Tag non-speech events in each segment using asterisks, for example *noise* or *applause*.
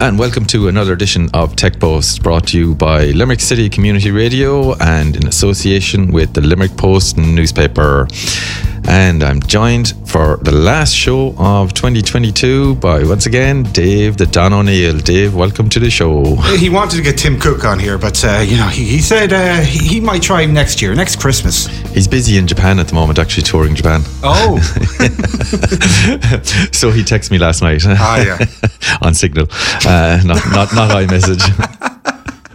and welcome to another edition of Tech Post brought to you by Limerick City Community Radio and in association with the Limerick Post newspaper. And I'm joined for the last show of 2022 by once again Dave the Don O'Neill. Dave, welcome to the show. He wanted to get Tim Cook on here, but uh, you know he, he said uh, he, might try next year, next Christmas. He's busy in Japan at the moment, actually touring Japan. Oh, *laughs* so he texted me last night. Ah, yeah. *laughs* on Signal, uh, not not not iMessage.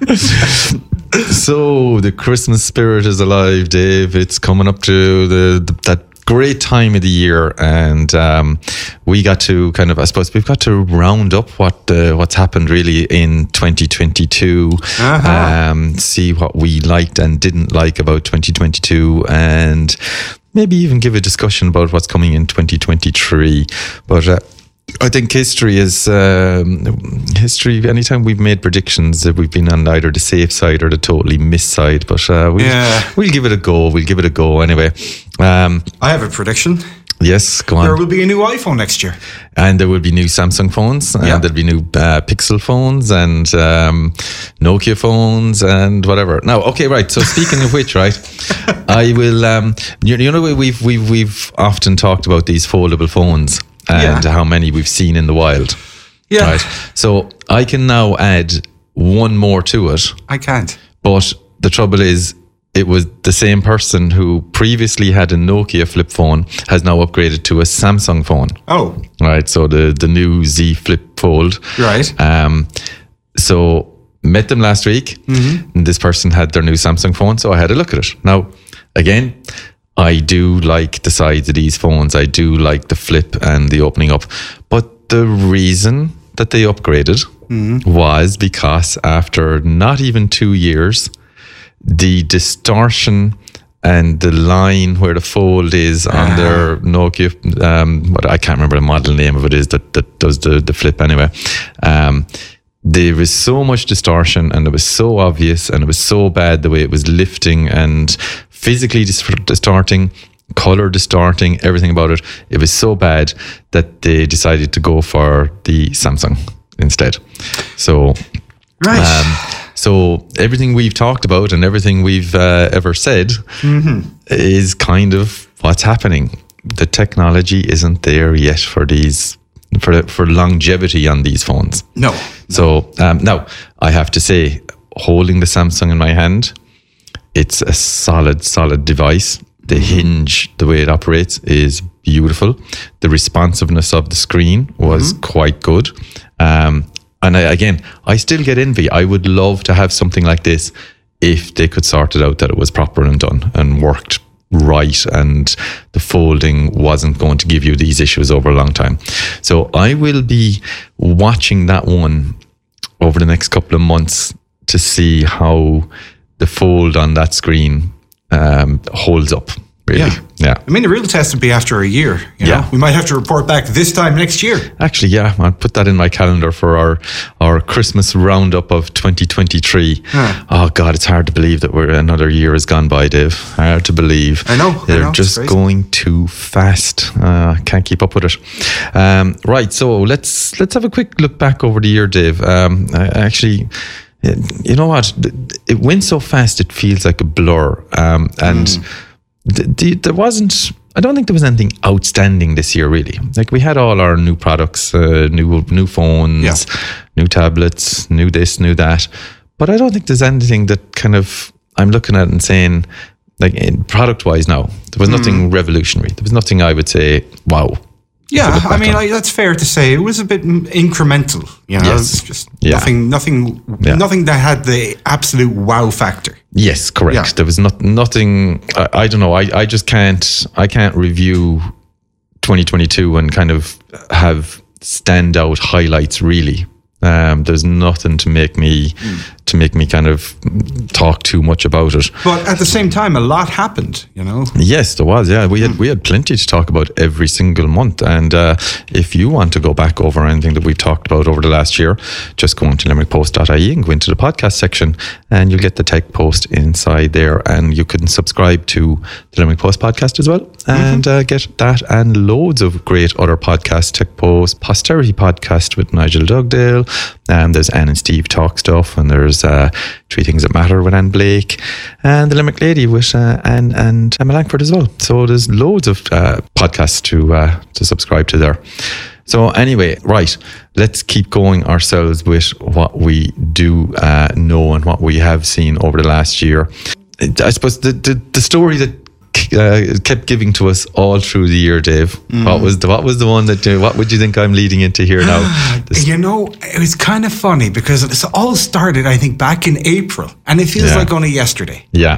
*laughs* so the Christmas spirit is alive, Dave. It's coming up to the, the that great time of the year, and um, we got to kind of, I suppose, we've got to round up what uh, what's happened really in 2022. Uh-huh. Um, see what we liked and didn't like about 2022, and maybe even give a discussion about what's coming in 2023. But uh, I think history is um, history. Anytime we've made predictions, we've been on either the safe side or the totally miss side. But uh, we'll, Yeah. we'll give it a go. We'll give it a go anyway. Um, I have a prediction. yes, go on. There will be a new iPhone next year. And there will be new Samsung phones, and Yeah. there'll be new uh, Pixel phones, and um, Nokia phones, and whatever. Now, okay, right. So speaking of which, right, *laughs* I will. Um, you, you know, we've we've we've often talked about these foldable phones and Yeah. how many we've seen in the wild. Yeah, Right. So I can now add one more to it, I can't. but the trouble is, it was the same person who previously had a Nokia flip phone has now upgraded to a Samsung phone. Oh, Right. So the the new Z Flip Fold. right. Um, so met them last week. And this person had their new Samsung phone, so I had a look at it. Now, again, I do like the sides of these phones. I do like the flip and the opening up. But the reason that they upgraded was because after not even two years, the distortion and the line where the fold is on their Nokia, um, what I can't remember the model name of it is that, that does the, the flip anyway. Um, there was so much distortion and it was so obvious and it was so bad the way it was lifting and physically distorting, color distorting, everything about it. It was so bad that they decided to go for the Samsung instead. So Right. um, so everything we've talked about and everything we've uh, ever said is kind of what's happening. The technology isn't there yet for these for for longevity on these phones. no. So um, now I have to say, holding the Samsung in my hand, it's a solid, solid device. The hinge, the way it operates, is beautiful. The responsiveness of the screen was quite good. Um, and I, again, I still get envy. I would love to have something like this if they could sort it out that it was proper and done and worked right and the folding wasn't going to give you these issues over a long time. So I will be watching that one over the next couple of months to see how the fold on that screen um, holds up. Really, Yeah. yeah. I mean, the real test would be after a year. You Yeah. know? We might have to report back this time next year. Actually, yeah, I'll put that in my calendar for our our Christmas roundup of 2023. Oh God, it's hard to believe that we're another year has gone by, Dave. Hard to believe. I know, They're know, just going too fast. Uh, can't keep up with it. Um, right, so let's let's have a quick look back over the year, Dave. Um, I actually. You know what? It went so fast; it feels like a blur. Um, and Hmm. th- th- there wasn't I don't think there was anything outstanding this year really. Like we had all our new products, uh, new new phones, Yeah. new tablets, new this, new that. But I don't think there's anything that kind of I'm looking at and saying like product wise no, there was Hmm. nothing revolutionary. There was nothing I would say, wow. Yeah, I mean. I, that's fair to say. It was a bit mm, incremental. You know, Yes. Just Yeah. nothing, nothing, Yeah. nothing that had the absolute wow factor. Yes, correct. Yeah. There was not nothing. I, I don't know. I, I just can't. I can't review 2022 and kind of have standout highlights. Really, um, there's nothing to make me to to make me kind of talk too much about it. But at the same time, a lot happened, you know? Yes, there was. Yeah, we had we had plenty to talk about every single month. And uh, if you want to go back over anything that we've talked about over the last year, just go into limerickpost.ie and go into the podcast section, and you'll get the tech post inside there, and you can subscribe to the Limerick Post podcast as well, and uh, get that and loads of great other podcasts. Tech Post, Posterity podcast with Nigel Dugdale. and there's Anne and Steve talk stuff, and there's uh, Three Things That Matter with Anne Blake, and the Limerick Lady with uh, Anne and Emma Langford as well. So there's loads of uh, podcasts to uh, to subscribe to there. So anyway, right, let's keep going ourselves with what we do uh, know and what we have seen over the last year. I suppose the the, the story that uh, kept giving to us all through the year, Dave. What was the what was the one that? Uh, what would you think I'm leading into here now? This- *gasps* You know, it was kind of funny because it all started, I think, back in April, and it feels Yeah. like only yesterday. Yeah.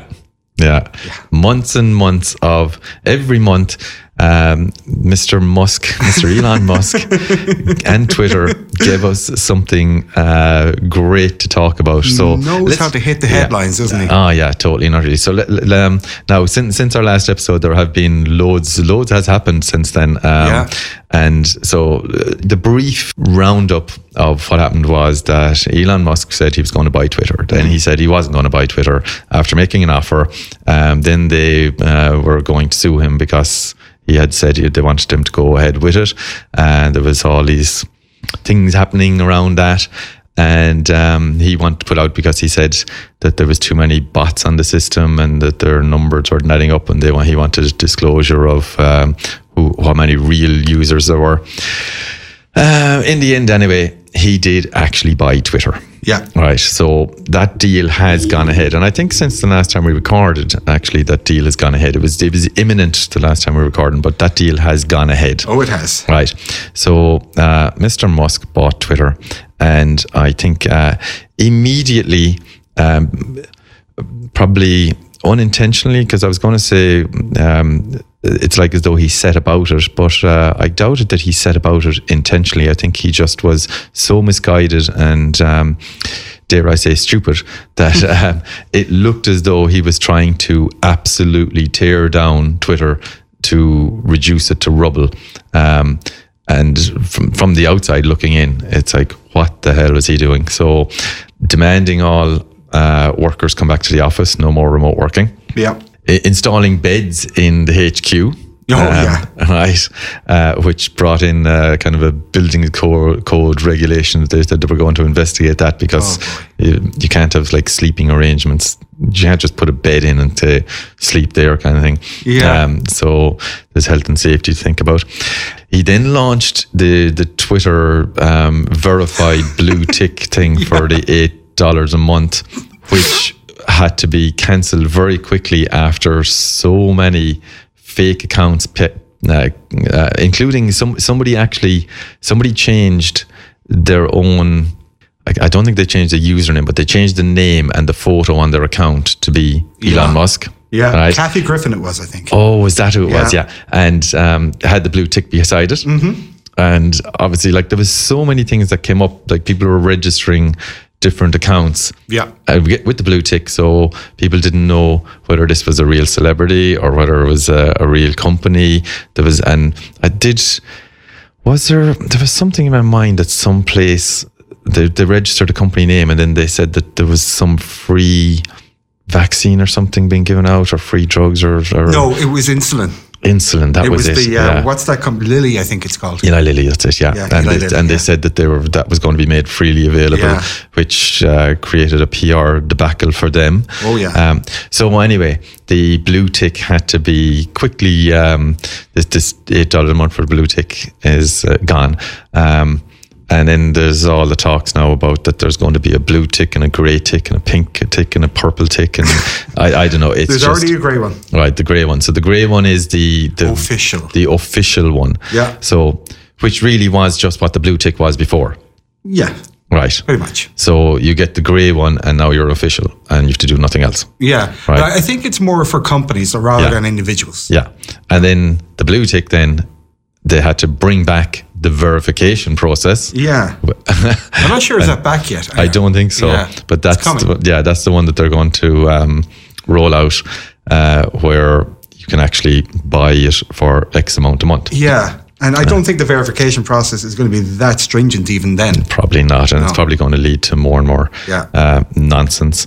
Yeah. Months and months of every month, um, Mr. Musk, *laughs* Mr. Elon Musk, and Twitter gave us something uh, great to talk about. So Knows let's- how to hit the yeah. headlines, doesn't he? Oh yeah, totally, not really. So um, now, since since our last episode, there have been loads, loads has happened since then. Um, Yeah. And so uh, the brief roundup of what happened was that Elon Musk said he was going to buy Twitter. Then he said he wasn't going to buy Twitter after making an offer. Um, then they uh, were going to sue him because he had said he- they wanted him to go ahead with it, and there was all these things happening around that. And um, he wanted to put out because he said that there was too many bots on the system and that their numbers weren't adding up, and they he wanted disclosure of um, who, how many real users there were. Uh, in the end, anyway, he did actually buy Twitter. Yeah. Right. So that deal has gone ahead. And I think since the last time we recorded, actually, that deal has gone ahead. It was, it was imminent the last time we recorded, but that deal has gone ahead. Oh, it has. Right. So uh, Mr. Musk bought Twitter, and I think uh, immediately, um, probably unintentionally, because I was going to say um, it's like as though he set about it, but uh, I doubted that he set about it intentionally. I think he just was so misguided and. Um, Dare I say stupid? That *laughs* um, it looked as though he was trying to absolutely tear down Twitter to reduce it to rubble. Um, and from from the outside looking in, it's like, what the hell was he doing? So, demanding all uh, workers come back to the office, no more remote working. Yeah. I- installing beds in the HQ. Oh, yeah. *laughs* Right. Uh, which brought in uh, kind of a building code, code regulation. They said they were going to investigate that because Oh, you, you can't have like sleeping arrangements. You can't just put a bed in and to sleep there kind of thing. Yeah. Um, so there's health and safety to think about. He then launched the the Twitter um, verified blue tick thing *laughs* for the eight dollars a month, which had to be cancelled very quickly after so many fake accounts, pe- uh, uh, including some somebody actually somebody changed their own. I I don't think they changed the username, but they changed the name and the photo on their account to be Yeah. Elon Musk. Yeah. Right? Kathy Griffin, it was, I think. Oh, was that who it was? Yeah. Yeah. And um, had the blue tick beside it. Mm-hmm. And obviously, like there was so many things that came up. Like people were registering different accounts. Yeah. uh, with the blue tick, so people didn't know whether this was a real celebrity or whether it was a, a real company. There was, and I did. Was there? There was something in my mind that some place they they registered a company name and then they said that there was some free vaccine or something being given out or free drugs or, or No, it was insulin. Insulin. That It was, was, it. the, uh, yeah. what's that company? Lilly, I think it's called. Eli Lilly, that's it, yeah. Yeah, and they, and they said that they were that was going to be made freely available, Yeah. which uh, created a PR debacle for them. Oh, yeah. Um, so anyway, the blue tick had to be quickly. Um, this this eight dollar a month for blue tick is uh, gone. Um, and then there's all the talks now about that there's going to be a blue tick and a grey tick and a pink tick and a purple tick and *laughs* I, I don't know. It's There's just, already a grey one. Right, the grey one. So the grey one is the the Official. the official one. Yeah. So which really was just what the blue tick was before. Yeah, Right. pretty much. So you get the grey one, and now you're official, and you have to do nothing else. Yeah. Right. I think it's more for companies rather Yeah. than individuals. Yeah. And then the blue tick, then they had to bring back the verification process. Yeah. *laughs* I'm not sure is that back yet. I don't think so, Yeah, but that's the, yeah, that's the one that they're going to um, roll out, uh, where you can actually buy it for X amount a month. Yeah. And I don't think the verification process is going to be that stringent even then. Probably not, and it's probably going to lead to more and more Yeah. uh, nonsense.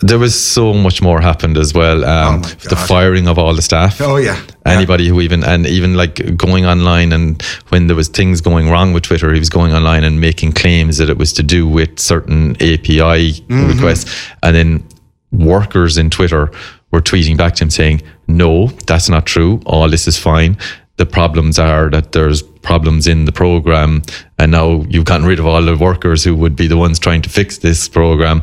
There was so much more happened as well. Um, Oh the firing of all the staff. Oh, yeah. Anybody who even and even like going online and when there was things going wrong with Twitter, he was going online and making claims that it was to do with certain API Mm-hmm. requests, and then workers in Twitter were tweeting back to him saying, "No, that's not true. All this is fine. The problems are that there's problems in the program, and now you've gotten rid of all the workers who would be the ones trying to fix this program."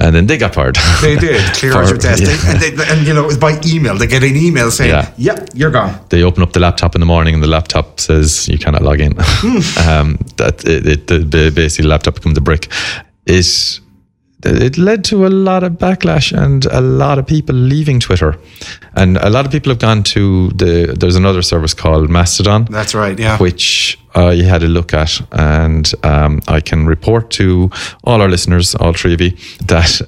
And then they got fired. They did *laughs* clear For- out your testing, yeah. and, they, and you know it was by email. They get an email saying, Yeah. "Yep, you're gone." they open up the laptop in the morning and the laptop says you cannot log in. *laughs* um, that it, it, the, basically the laptop becomes a brick. It it led to a lot of backlash and a lot of people leaving Twitter, and a lot of people have gone to the. There's another service called Mastodon. That's right. Yeah. Which I had a look at, and um, I can report to all our listeners, all three of you, that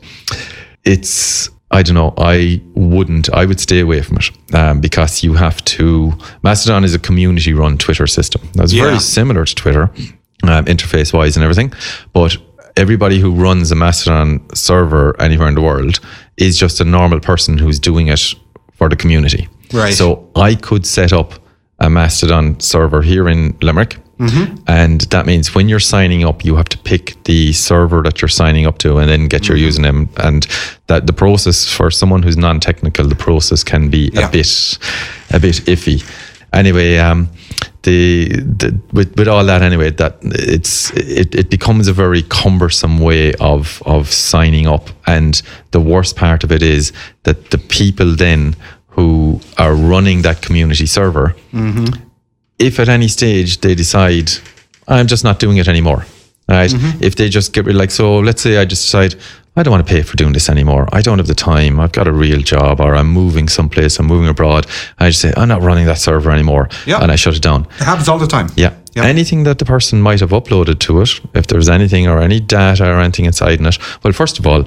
it's I don't know. I wouldn't. I would stay away from it um, because you have to. Mastodon is a community-run Twitter system. That's Yeah. very similar to Twitter, um, interface-wise and everything. But everybody who runs a Mastodon server anywhere in the world is just a normal person who's doing it for the community. Right. So I could set up a Mastodon server here in Limerick. And that means when you're signing up, you have to pick the server that you're signing up to and then get your username. And that the process for someone who's non technical, the process can be Yeah. a bit a bit iffy. Anyway, um, the, the with, with all that anyway, that it's it, it becomes a very cumbersome way of of signing up. And the worst part of it is that the people then who are running that community server, mm-hmm. if at any stage they decide, I'm just not doing it anymore, right? Mm-hmm. If they just get rid, like, so let's say I just decide, I don't want to pay for doing this anymore. I don't have the time. I've got a real job, or I'm moving someplace, I'm moving abroad. I just say, I'm not running that server anymore. Yeah. And I shut it down. It happens all the time. Yeah. Yeah. Anything that the person might have uploaded to it, if there's anything or any data or anything inside in it, well, first of all,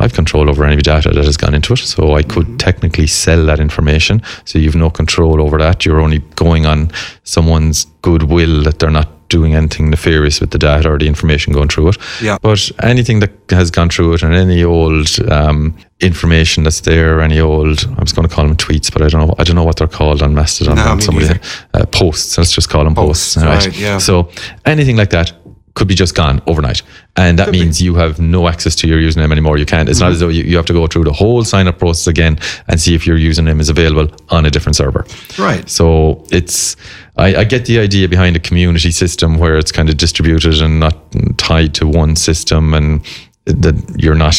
I've control over any data that has gone into it. So I could Mm-hmm. technically sell that information. So you've no control over that. You're only going on someone's goodwill that they're not doing anything nefarious with the data or the information going through it. Yeah. But anything that has gone through it and any old um, information that's there, any old, I was going to call them tweets, but I don't know, I don't know what they're called on Mastodon. No, on somebody, uh, posts, let's just call them posts. Posts, right? right, yeah. So anything like that could be just gone overnight. And that means you have no access to your username anymore. You can't. It's Mm-hmm. not as though you, you have to go through the whole sign up process again and see if your username is available on a different server. Right. So it's, I, I get the idea behind a community system where it's kind of distributed and not tied to one system and that you're not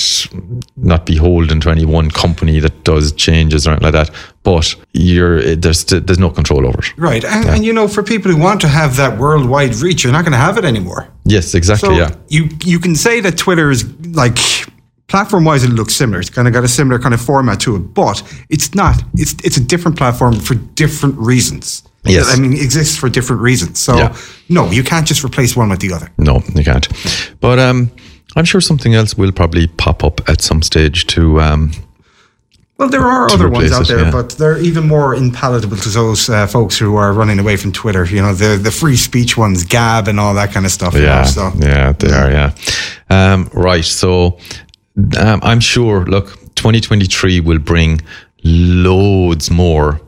not beholden to any one company that does changes or anything like that. But you're there's there's no control over it. Right. And, and you know, for people who want to have that worldwide reach, you're not going to have it anymore. Yes, exactly. So yeah. you you can say that Twitter is like platform wise, it looks similar. It's kind of got a similar kind of format to it, but it's not. It's it's a different platform for different reasons. Yes. I mean, it exists for different reasons. So Yeah. no, you can't just replace one with the other. No, you can't. But um, I'm sure something else will probably pop up at some stage to. Um, Well, there are other ones out it, there, yeah. but they're even more unpalatable to those uh, folks who are running away from Twitter. You know, the the free speech ones, Gab, and all that kind of stuff. you know, yeah, so yeah, they are. Yeah. Um, right. So um, I'm sure. Look, 2023 will bring loads more.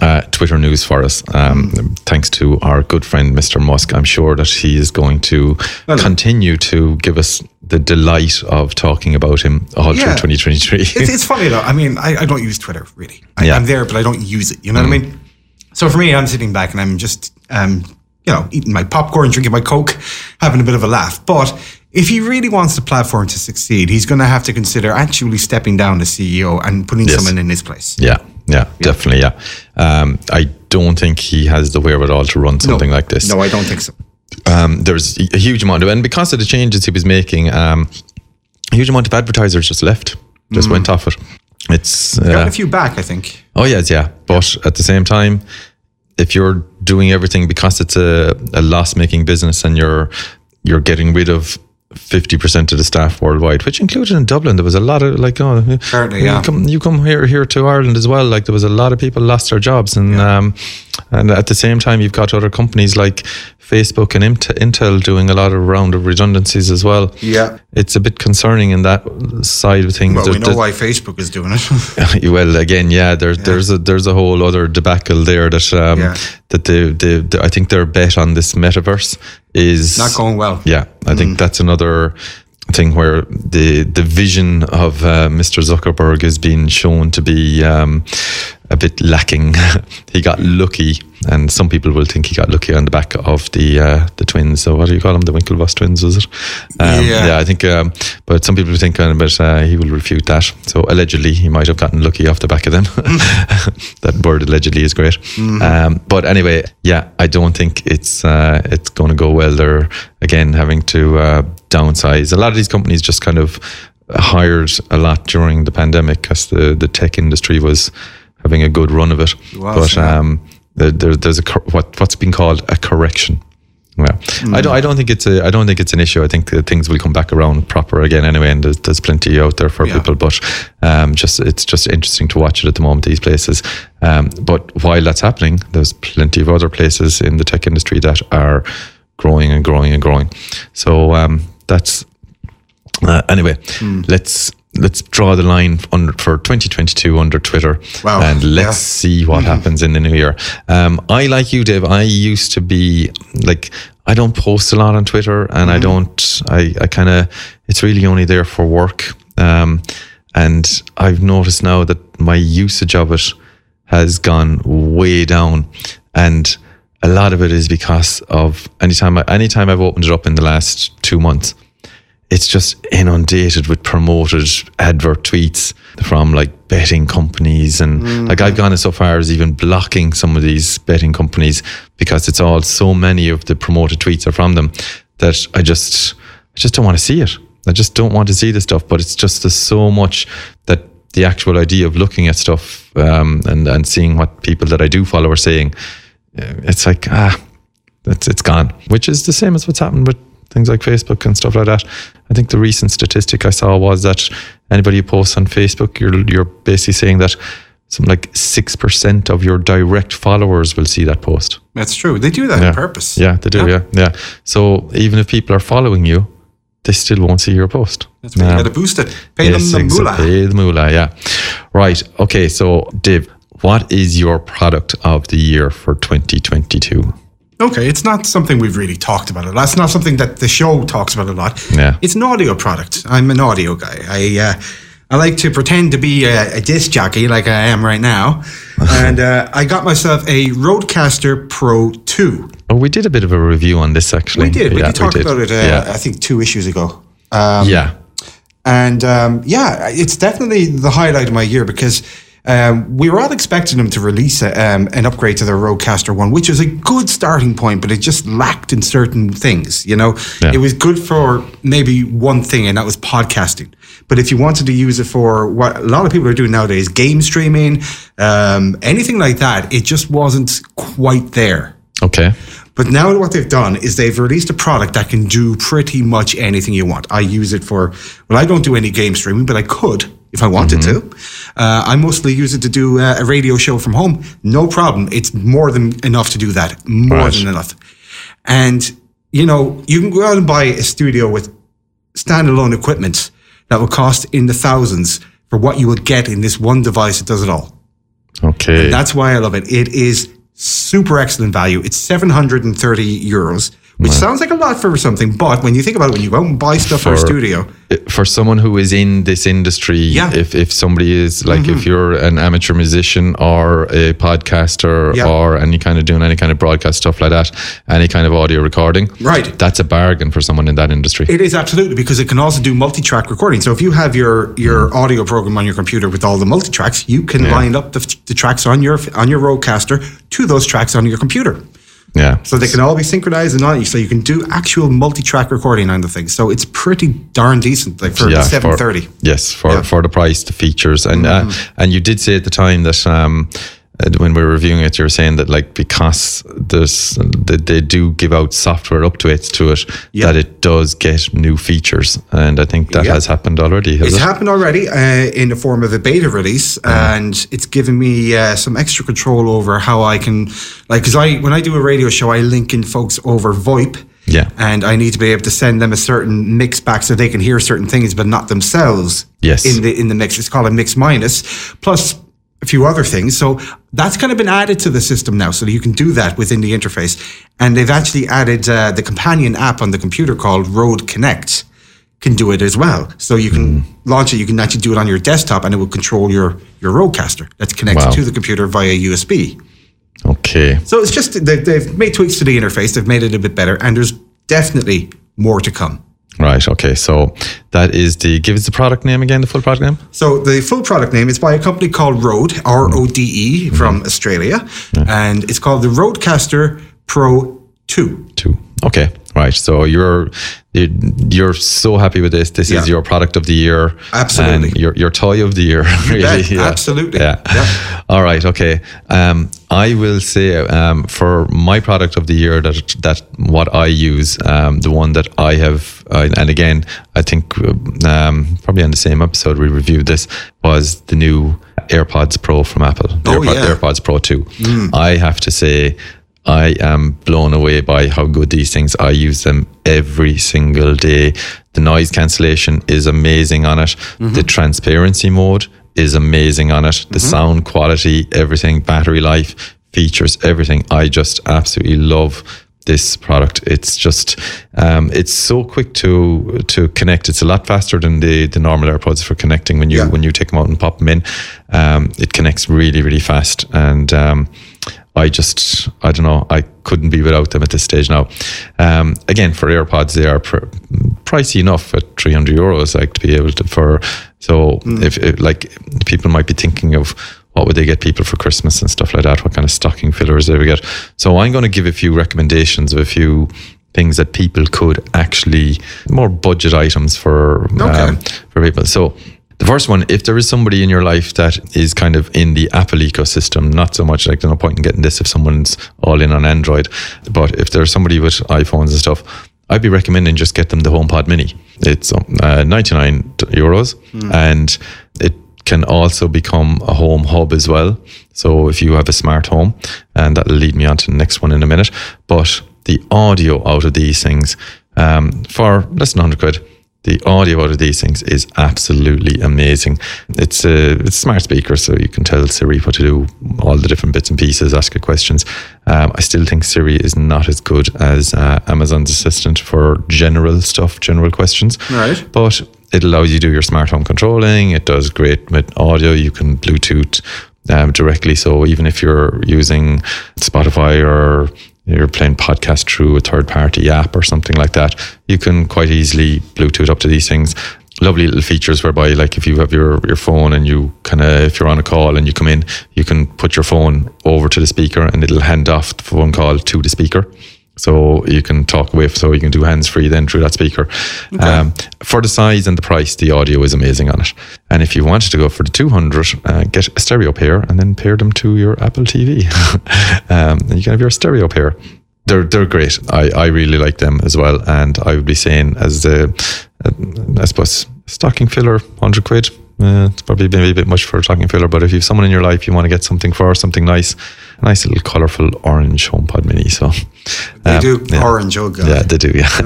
Uh, Twitter news for us, um, thanks to our good friend Mr. Musk. I'm sure that he is going to continue to give us the delight of talking about him all Yeah. through 2023. it's, it's funny though. I mean, I, I don't use Twitter really. I, Yeah. Mm. I'm there, but I don't use it. You know what I mean? So for me, I'm sitting back and I'm just, um, you know, eating my popcorn, drinking my Coke, having a bit of a laugh. But if he really wants the platform to succeed, he's going to have to consider actually stepping down as CEO and putting Yes. someone in his place. Yeah, yeah, definitely. Yeah. Um, I don't think he has the wherewithal to run something like this. No, I don't think so. Um, there's a huge amount of, and because of the changes he was making, um, a huge amount of advertisers just left, just went off it. It's Got uh, a few back, I think. oh yes, yeah, but at the same time, if you're doing everything because it's a, a loss making business and you're you're getting rid of 50% of the staff worldwide, which included in Dublin. There was a lot of like, oh, Apparently, you yeah. come, you come here here to Ireland as well. Like there was a lot of people lost their jobs, and um, and at the same time, you've got other companies like Facebook and Intel doing a lot of round of redundancies as well. Yeah. It's a bit concerning in that side of things. Well, There- we know there's- why Facebook is doing it. *laughs* well, again, yeah, there's there's a there's a whole other debacle there that um, Yeah. that the, the the I think their bet on this metaverse is Not going well. Yeah, I think that's another thing where the the vision of uh, Mr. Zuckerberg is being shown to be um, a bit lacking. *laughs* he got lucky, and some people will think he got lucky on the back of the uh, the twins. So what do you call them? The Winklevoss twins, was it? Um, Yeah. yeah, I think. Um, but some people think, uh, but uh, he will refute that. So allegedly, he might have gotten lucky off the back of them. *laughs* *laughs* that word allegedly is great. Um, but anyway, yeah, I don't think it's uh, it's going to go well. They're again having to uh, downsize. A lot of these companies just kind of hired a lot during the pandemic because the the tech industry was having a good run of it. but yeah. um, there, there, there's a what what's been called a correction. Well, I don't. I don't think it's a. I don't think it's an issue. I think things will come back around proper again anyway, and there's, there's plenty out there for Yeah. people. But um, just it's just interesting to watch it at the moment. These places. Um, but while that's happening, there's plenty of other places in the tech industry that are growing and growing and growing. So um, that's uh, anyway. Hmm. Let's let's draw the line under for 2022 under Twitter, Wow, and let's yeah. see what happens in the new year. Um, I like you, Dave. I used to be like I don't post a lot on Twitter, and I don't. I I kind of it's really only there for work. Um, and I've noticed now that my usage of it has gone way down, and a lot of it is because of anytime I, anytime I've opened it up in the last two months it's just inundated with promoted advert tweets from like betting companies and like I've gone as so far as even blocking some of these betting companies because it's all so many of the promoted tweets are from them that I just I just don't want to see it. I just don't want to see the stuff. But it's just there's so much that the actual idea of looking at stuff um, and and seeing what people that I do follow are saying, it's like ah, it's it's gone. Which is the same as what's happened with things like Facebook and stuff like that. I think the recent statistic I saw was that anybody who posts on Facebook, you're you're basically saying that something like six percent of your direct followers will see that post. That's true. They do that Yeah. on purpose. Yeah, they do. Yeah. yeah, So even if people are following you, they still won't see your post. That's why Um, you got to boost it. Pay yes, them the moolah. Pay the moolah, yeah. Right. Okay. So, Dave, what is your product of the year for 2022? Okay, it's not something we've really talked about a lot. It's not something that the show talks about a lot. Yeah. It's an audio product. I'm an audio guy. I uh, I like to pretend to be a, a disc jockey like I am right now. *laughs* and uh, I got myself a Rodecaster Pro 2. Oh, we did a bit of a review on this actually. We did. We Yeah, did talk about it, uh, yeah. I think, two issues ago. Um, yeah. And um, yeah, it's definitely the highlight of my year because um, we were all expecting them to release a, um, an upgrade to their Rodecaster one, which was a good starting point, but it just lacked in certain things. You know, Yeah. it was good for maybe one thing, and that was podcasting. But if you wanted to use it for what a lot of people are doing nowadays, game streaming, um, anything like that, it just wasn't quite there. Okay. But now what they've done is they've released a product that can do pretty much anything you want. I use it for, well, I don't do any game streaming, but I could if I wanted to. Uh, I mostly use it to do uh, a radio show from home. No problem. It's more than enough to do that. More Right. than enough. And, you know, you can go out and buy a studio with standalone equipment that will cost in the thousands for what you will get in this one device that does it all. Okay. That's why I love it. It is super excellent value. It's 730 euros, which sounds like a lot for something, but when you think about it, when you go and buy stuff for, a studio, for someone who is in this industry, Yeah. Mm-hmm. if, if somebody is like, if you're an amateur musician or a podcaster Yeah. or any kind of doing any kind of broadcast stuff like that, any kind of audio recording, Right. That's a bargain for someone in that industry. it is absolutely because it can also do multi-track recording. So if you have your your audio program on your computer with all the multi-tracks, you can line up the, the tracks on your on your Rodecaster to those tracks on your computer. Yeah. So they can all be synchronized and on so you can do actual multi-track recording on the thing. So it's pretty darn decent, like for the for- 730. yes, for Yeah. Mm-hmm. for the price, the features, and uh, and you did say at the time that um, uh, when we were reviewing it, you were saying that like because there's that they do give out software updates to it, Yeah. that it does get new features, and I think that Yeah. has happened already. Has It's it? happened already uh, in the form of a beta release, and it's given me uh, some extra control over how I can, like, because I when I do a radio show, I link in folks over VoIP. Yeah. And I need to be able to send them a certain mix back so they can hear certain things, but not themselves. Yes. In the in the mix, it's called a mix minus plus a few other things. So that's kind of been added to the system now, so that you can do that within the interface. And they've actually added uh, the companion app on the computer called Rode Connect can do it as well. So you can launch it. You can actually do it on your desktop, and it will control your your Rodecaster that's connected Wow. to the computer via USB. okay. So it's just they've made tweaks to the interface. They've made it a bit better, and there's definitely more to come. Right. Okay. So that is the give us the product name again. The full product name. So the full product name is by a company called Rode, R O D E, mm-hmm. from Australia, and it's called the Rodecaster Pro Two. Two. Okay. Right. So you're you're so happy with this. This is your product of the year. Absolutely. Your your toy of the year. *laughs* Really. bet. Absolutely. Yeah. Yeah. All right. Okay. Um, I will say um, for my product of the year that that what I use, um, the one that I have, uh, and again, I think um, probably on the same episode we reviewed this was the new AirPods Pro from Apple. Oh, AirPod- yeah. Mm. AirPods Pro Two. I have to say. I am blown away by how good these things. I use them every single day. The noise cancellation is amazing on it. Mm-hmm. The transparency mode is amazing on it. The sound quality, everything, battery life, features, everything. I just absolutely love this product. It's just um, it's so quick to to connect. It's a lot faster than the the normal AirPods for connecting when you Yeah. when you take them out and pop them in. Um, it connects really really fast and. Um, I just, I don't know, I couldn't be without them at this stage now. Um, again, for AirPods, they are pr- pricey enough at 300 euros, like to be able to, for, so if, if, like, people might be thinking of what would they get people for Christmas and stuff like that, what kind of stocking fillers they would get. So I'm going to give a few recommendations of a few things that people could actually, more budget items for, Okay. um, for people. So, the first one, if there is somebody in your life that is kind of in the Apple ecosystem, not so much like there's no point in getting this if someone's all in on Android, but if there's somebody with iPhones and stuff, I'd be recommending just get them the HomePod Mini. It's uh, 99 euros and it can also become a home hub as well. So if you have a smart home, and that'll lead me on to the next one in a minute, but the audio out of these things um, for less than 100 quid the audio out of these things is absolutely amazing. It's a it's a smart speaker, so you can tell Siri what to do, all the different bits and pieces, ask it questions. Um, I still think Siri is not as good as uh, Amazon's assistant for general stuff, general questions. Right. But it allows you to do your smart home controlling. It does great with audio. You can Bluetooth um, directly. So even if you're using Spotify or you're playing podcast through a third party app or something like that, you can quite easily Bluetooth up to these things. Lovely little features whereby, like, if you have your, your phone and you kind of, if you're on a call and you come in, you can put your phone over to the speaker and it'll hand off the phone call to the speaker. So you can talk with, so you can do hands free then through that speaker. Um, for the size and the price, the audio is amazing on it. And if you wanted to go for the 200, uh, get a stereo pair and then pair them to your Apple TV. *laughs* um, and you can have your stereo pair. They're, they're great. I, I really like them as well. And I would be saying, as a, uh, I suppose, stocking filler, 100 quid. Uh, it's probably maybe a bit much for a stocking filler, but if you have someone in your life you want to get something for, something nice, a nice little colourful orange HomePod Mini. So They um, do yeah. orange, oh god. Yeah, they do. Yeah. *laughs*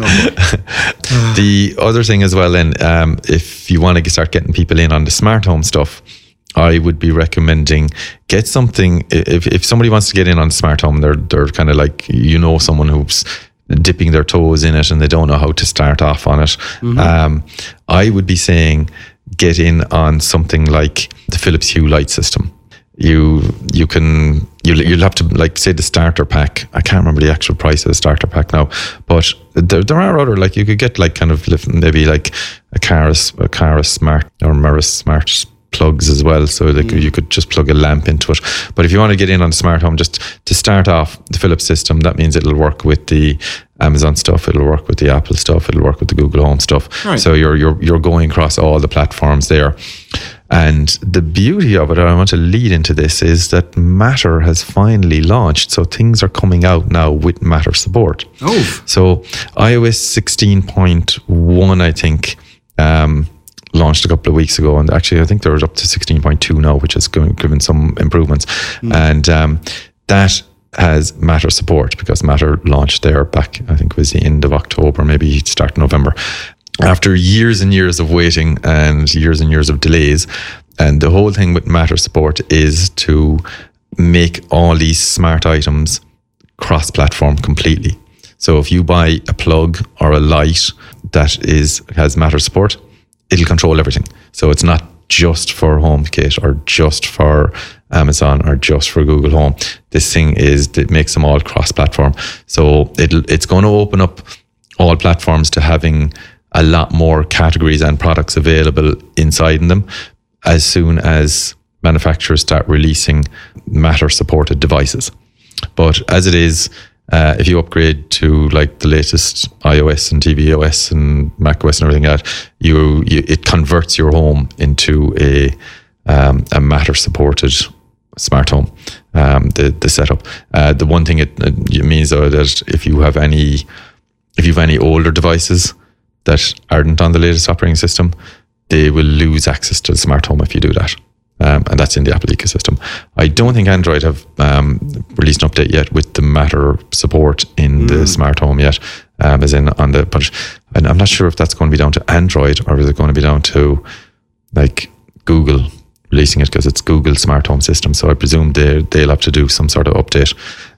the other thing as well, then, um, if you want to start getting people in on the smart home stuff, I would be recommending get something. If if somebody wants to get in on smart home, they're they're kind of like you know someone who's dipping their toes in it and they don't know how to start off on it. Um, I would be saying get in on something like the Philips Hue light system you you can you'll, you'll have to like say the starter pack. I can't remember the actual price of the starter pack now but there, there are other like you could get like kind of maybe like a Kasa a Kasa smart or Meross smart plugs as well. So that mm. you could just plug a lamp into it. But if you want to get in on smart home just to start off the Philips system that means it'll work with the Amazon stuff it'll work with the Apple stuff it'll work with the Google Home stuff. Right. so you're you're you're going across all the platforms there And the beauty of it, I want to lead into this, is that Matter has finally launched. So things are coming out now with Matter support. Oh. So iOS 16.1, I think, um, launched a couple of weeks ago. And actually, I think they're up to 16.2 now, which has given, some improvements. And um, that has Matter support because Matter launched there back, I think it was the end of October, maybe start of November. After years and years of waiting and years and years of delays, and the whole thing with Matter support is to make all these smart items cross platform completely. So if you buy a plug or a light that is has Matter support, it'll control everything. So it's not just for HomeKit or just for Amazon or just for Google Home. This thing is it makes them all cross-platform. So it'll it's going to open up all platforms to having a lot more categories and products available inside in them as soon as manufacturers start releasing Matter supported devices. But as it is, uh, if you upgrade to like the latest iOS and tvOS and macOS and everything like that, you, you it converts your home into a um, a Matter supported smart home. Um, the the setup. Uh, the one thing it, it means though that if you have any if you have any older devices that aren't on the latest operating system, they will lose access to the smart home if you do that. Um, and that's in the Apple ecosystem. I don't think Android have um, released an update yet with the Matter support in the smart home yet, um, as in on the. But and I'm not sure if that's going to be down to Android or is it going to be down to like Google releasing it because it's Google smart home system. So I presume they they'll have to do some sort of update,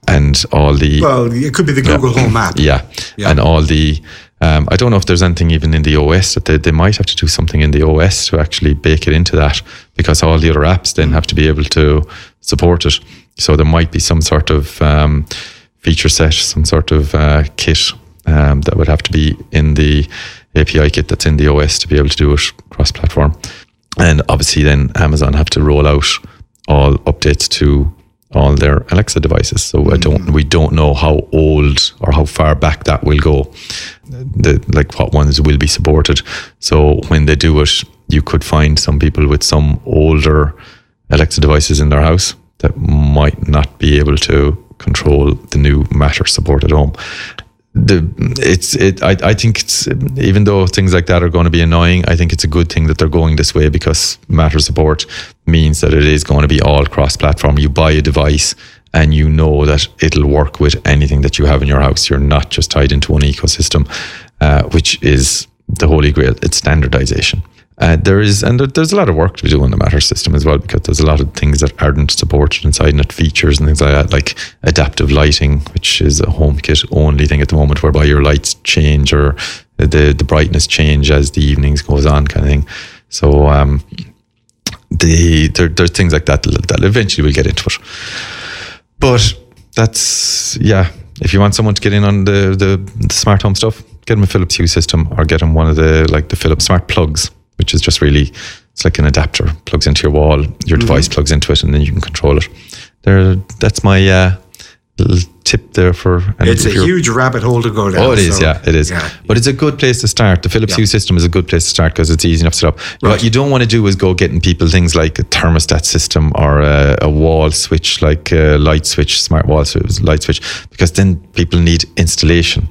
and all the Well, it could be the Google Home app. yeah. Yeah. And all the, um, I don't know if there's anything even in the OS that they, they might have to do something in the OS to actually bake it into that because all the other apps then have to be able to support it. So there might be some sort of um, feature set, some sort of uh, kit um, that would have to be in the API kit that's in the OS to be able to do it cross platform. And obviously, then Amazon have to roll out all updates to all their Alexa devices. So I don't, mm. we don't know how old or how far back that will go. The like what ones will be supported. So when they do it, you could find some people with some older Alexa devices in their house that might not be able to control the new Matter support at home the it's it I, I think it's even though things like that are going to be annoying i think it's a good thing that they're going this way because matter support means that it is going to be all cross platform you buy a device and you know that it'll work with anything that you have in your house. You're not just tied into one ecosystem uh, which is the holy grail. It's standardization uh, there is, and there, there's a lot of work to do on the Matter system as well, because there's a lot of things that aren't supported inside it, features and things like that, like adaptive lighting, which is a HomeKit only thing at the moment, whereby your lights change or the the brightness change as the evenings goes on, kind of thing. So, um, the there, there's things like that that eventually we'll get into it. But that's yeah. If you want someone to get in on the, the, the smart home stuff, get them a Philips Hue system or get them one of the like the Philips smart plugs, which is just really it's like an adapter plugs into your wall, your device plugs into it, and then you can control it. There, that's my uh, little tip there for. It's a huge rabbit hole to go down. Oh, it is. so, yeah, it is. yeah. But it's a good place to start. The Philips Yeah. Hue system is a good place to start because it's easy enough to set up. Right. What you don't want to do is go getting people things like a thermostat system or a, a wall switch, like a light switch, smart wall switch, light switch, because then people need installation.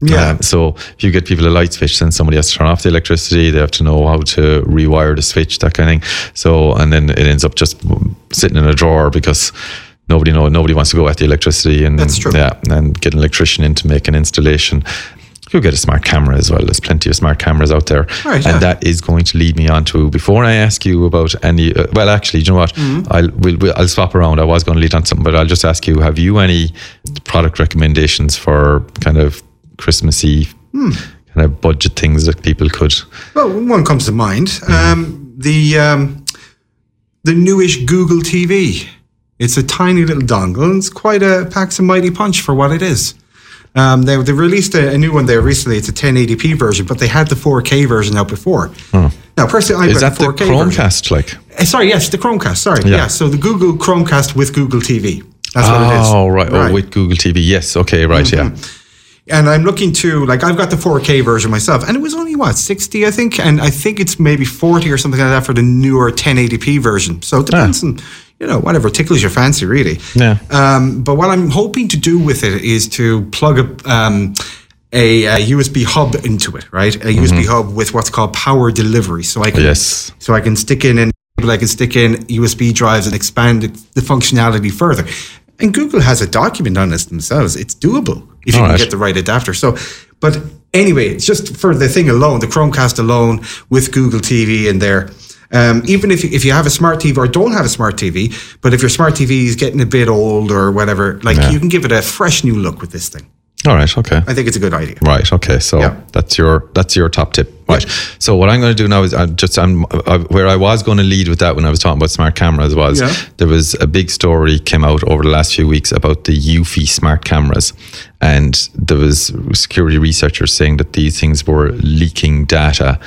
Yeah. Um, so if you get people a light switch, then somebody has to turn off the electricity. They have to know how to rewire the switch, that kind of thing. So and then it ends up just sitting in a drawer because nobody know nobody wants to go at the electricity and yeah, and get an electrician in to make an installation. You'll get a smart camera as well. There's plenty of smart cameras out there, Right, and yeah. that is going to lead me on to before I ask you about any. Uh, well, actually, do you know what? Mm-hmm. I'll we'll, we'll, I'll swap around. I was going to lead on something, but I'll just ask you: Have you any product recommendations for kind of Christmassy Hmm. kind of budget things that people could? Well, one comes to mind. Mm-hmm. Um, the um, the newish Google TV. It's a tiny little dongle. and It's quite a packs a mighty punch for what it is. Um, they they released a, a new one there recently. It's a 1080p version, but they had the 4K version out before. Now, personally, I've Is got that the 4K version. Chromecast? Like, Uh, Sorry, yes, the Chromecast. Sorry, Yeah. yeah. So the Google Chromecast with Google TV. That's what it is. oh right, oh with Google TV. Yes, okay, right, yeah. And I'm looking to like I've got the 4K version myself, and it was only what 60, I think, and I think it's maybe 40 or something like that for the newer 1080p version. So it depends on you know whatever tickles your fancy, really. Yeah. Um, but what I'm hoping to do with it is to plug a. Um, a, a USB hub into it, right? A USB hub with what's called power delivery, so I can Yes. so I can stick in and I can stick in USB drives and expand the functionality further. And Google has a document on this themselves. It's doable if you All can right. get the right adapter. So, but anyway, it's just for the thing alone, the Chromecast alone with Google TV in there. Um, even if you, if you have a smart TV or don't have a smart TV, but if your smart TV is getting a bit old or whatever, like Yeah. you can give it a fresh new look with this thing. All right. Okay. I think it's a good idea. Right. Okay. So Yeah. that's your that's your top tip. Right. So what I'm going to do now is I'm just I'm uh, where I was going to lead with that when I was talking about smart cameras was Yeah. there was a big story came out over the last few weeks about the Eufy smart cameras, and there was security researchers saying that these things were leaking data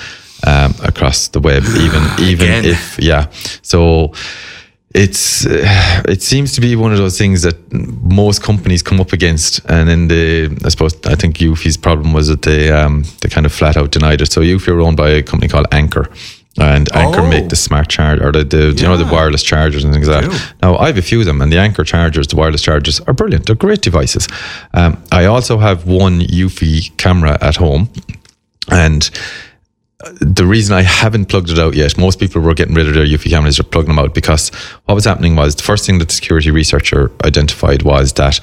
um, across the web, even *sighs* even Again. if yeah. So it's uh, it seems to be one of those things that most companies come up against, and then the I suppose I think Eufy's problem was that they um, they kind of flat out denied it. So Eufy are owned by a company called Anker, and Anker Oh. make the smart charge or the, the you know the wireless chargers and things like that. Now I have a few of them, and the Anker chargers, the wireless chargers, are brilliant. They're great devices. Um, I also have one Eufy camera at home, and the reason I haven't plugged it out yet, most people were getting rid of their Eufy cameras or plugging them out because what was happening was the first thing that the security researcher identified was that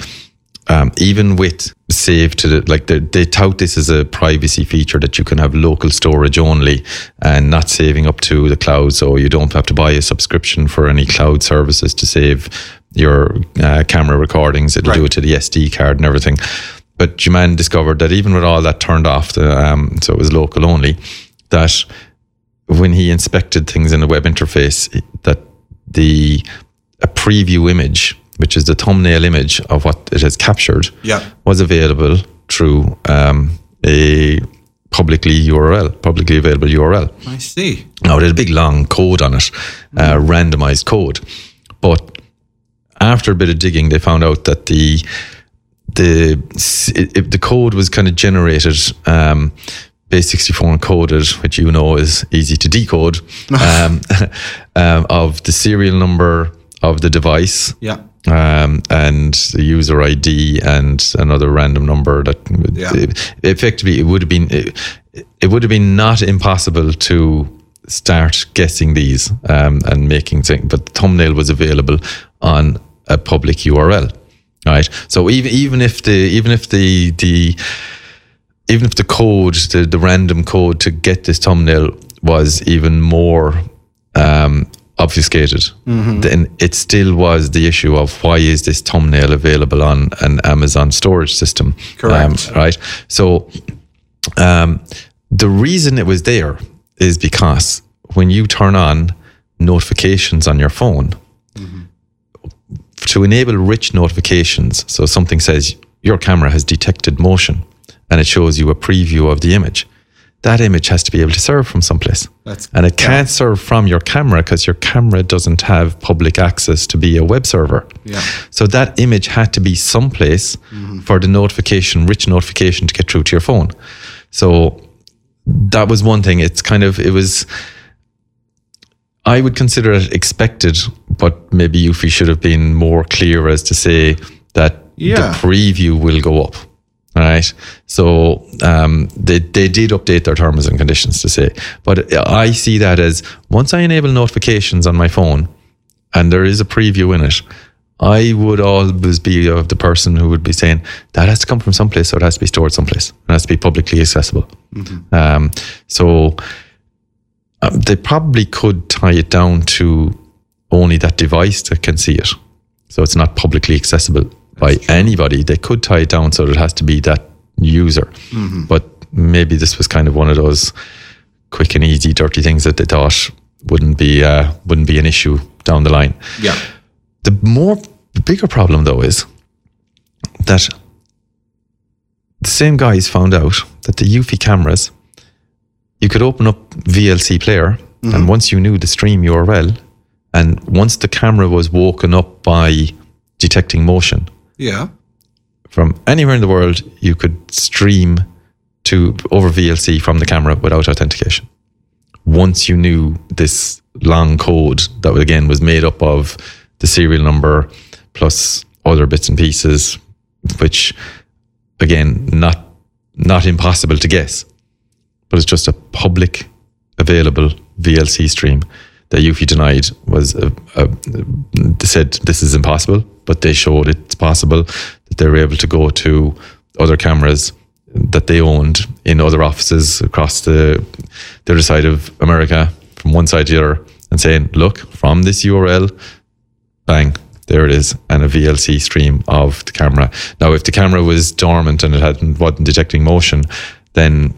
um, even with save to the like they, they tout this as a privacy feature that you can have local storage only and not saving up to the cloud, so you don't have to buy a subscription for any cloud services to save your uh, camera recordings. It'll do it to the SD card and everything. But Juman discovered that even with all that turned off, the, um, so it was local only, that when he inspected things in the web interface, that the a preview image, which is the thumbnail image of what it has captured, Yeah. was available through um, a publicly URL, publicly available URL. I see. Now, it had a big long code on it, uh, randomized code. But after a bit of digging, they found out that the the it, it- the code was kind of generated um, 64 encoded, which you know is easy to decode, *laughs* um, *laughs* um, of the serial number of the device Yeah. um, and the user ID and another random number that Yeah. effectively it would have been it, it would have been not impossible to start guessing these um, and making things but the thumbnail was available on a public URL right so even even if the even if the the even if the code the, the random code to get this thumbnail was even more um, obfuscated, then it still was the issue of why is this thumbnail available on an Amazon storage system? Correct. Um, right. So um, the reason it was there is because when you turn on notifications on your phone, to enable rich notifications, so something says your camera has detected motion and it shows you a preview of the image, that image has to be able to serve from someplace. That's- and it can't serve from your camera because your camera doesn't have public access to be a web server. Yeah. So that image had to be someplace mm-hmm. for the notification, rich notification to get through to your phone. So that was one thing. It's kind of, it was, I would consider it expected, but maybe Eufy should have been more clear as to say that Yeah. the preview will go up. All right. So um, they, they did update their terms and conditions to say, but I see that as once I enable notifications on my phone and there is a preview in it, I would always be of the person who would be saying that has to come from someplace, so it has to be stored someplace. It has to be publicly accessible. Um, so um, they probably could tie it down to only that device that can see it. So it's not publicly accessible by anybody. They could tie it down so it has to be that user. But maybe this was kind of one of those quick and easy, dirty things that they thought wouldn't be uh, wouldn't be an issue down the line. Yeah. The more the bigger problem though is that the same guys found out that the Eufy cameras, you could open up VLC player, and once you knew the stream URL, and once the camera was woken up by detecting motion, Yeah. from anywhere in the world, you could stream to over VLC from the camera without authentication. Once you knew this long code that again was made up of the serial number plus other bits and pieces, which again not not impossible to guess, but it's just a public available VLC stream that Eufy denied was a, a, said this is impossible, but they showed it's possible that they were able to go to other cameras that they owned in other offices across the the other side of America, from one side to the other, and saying, "Look, from this URL, bang, there it is, and a VLC stream of the camera." Now, if the camera was dormant and it hadn't wasn't detecting motion, then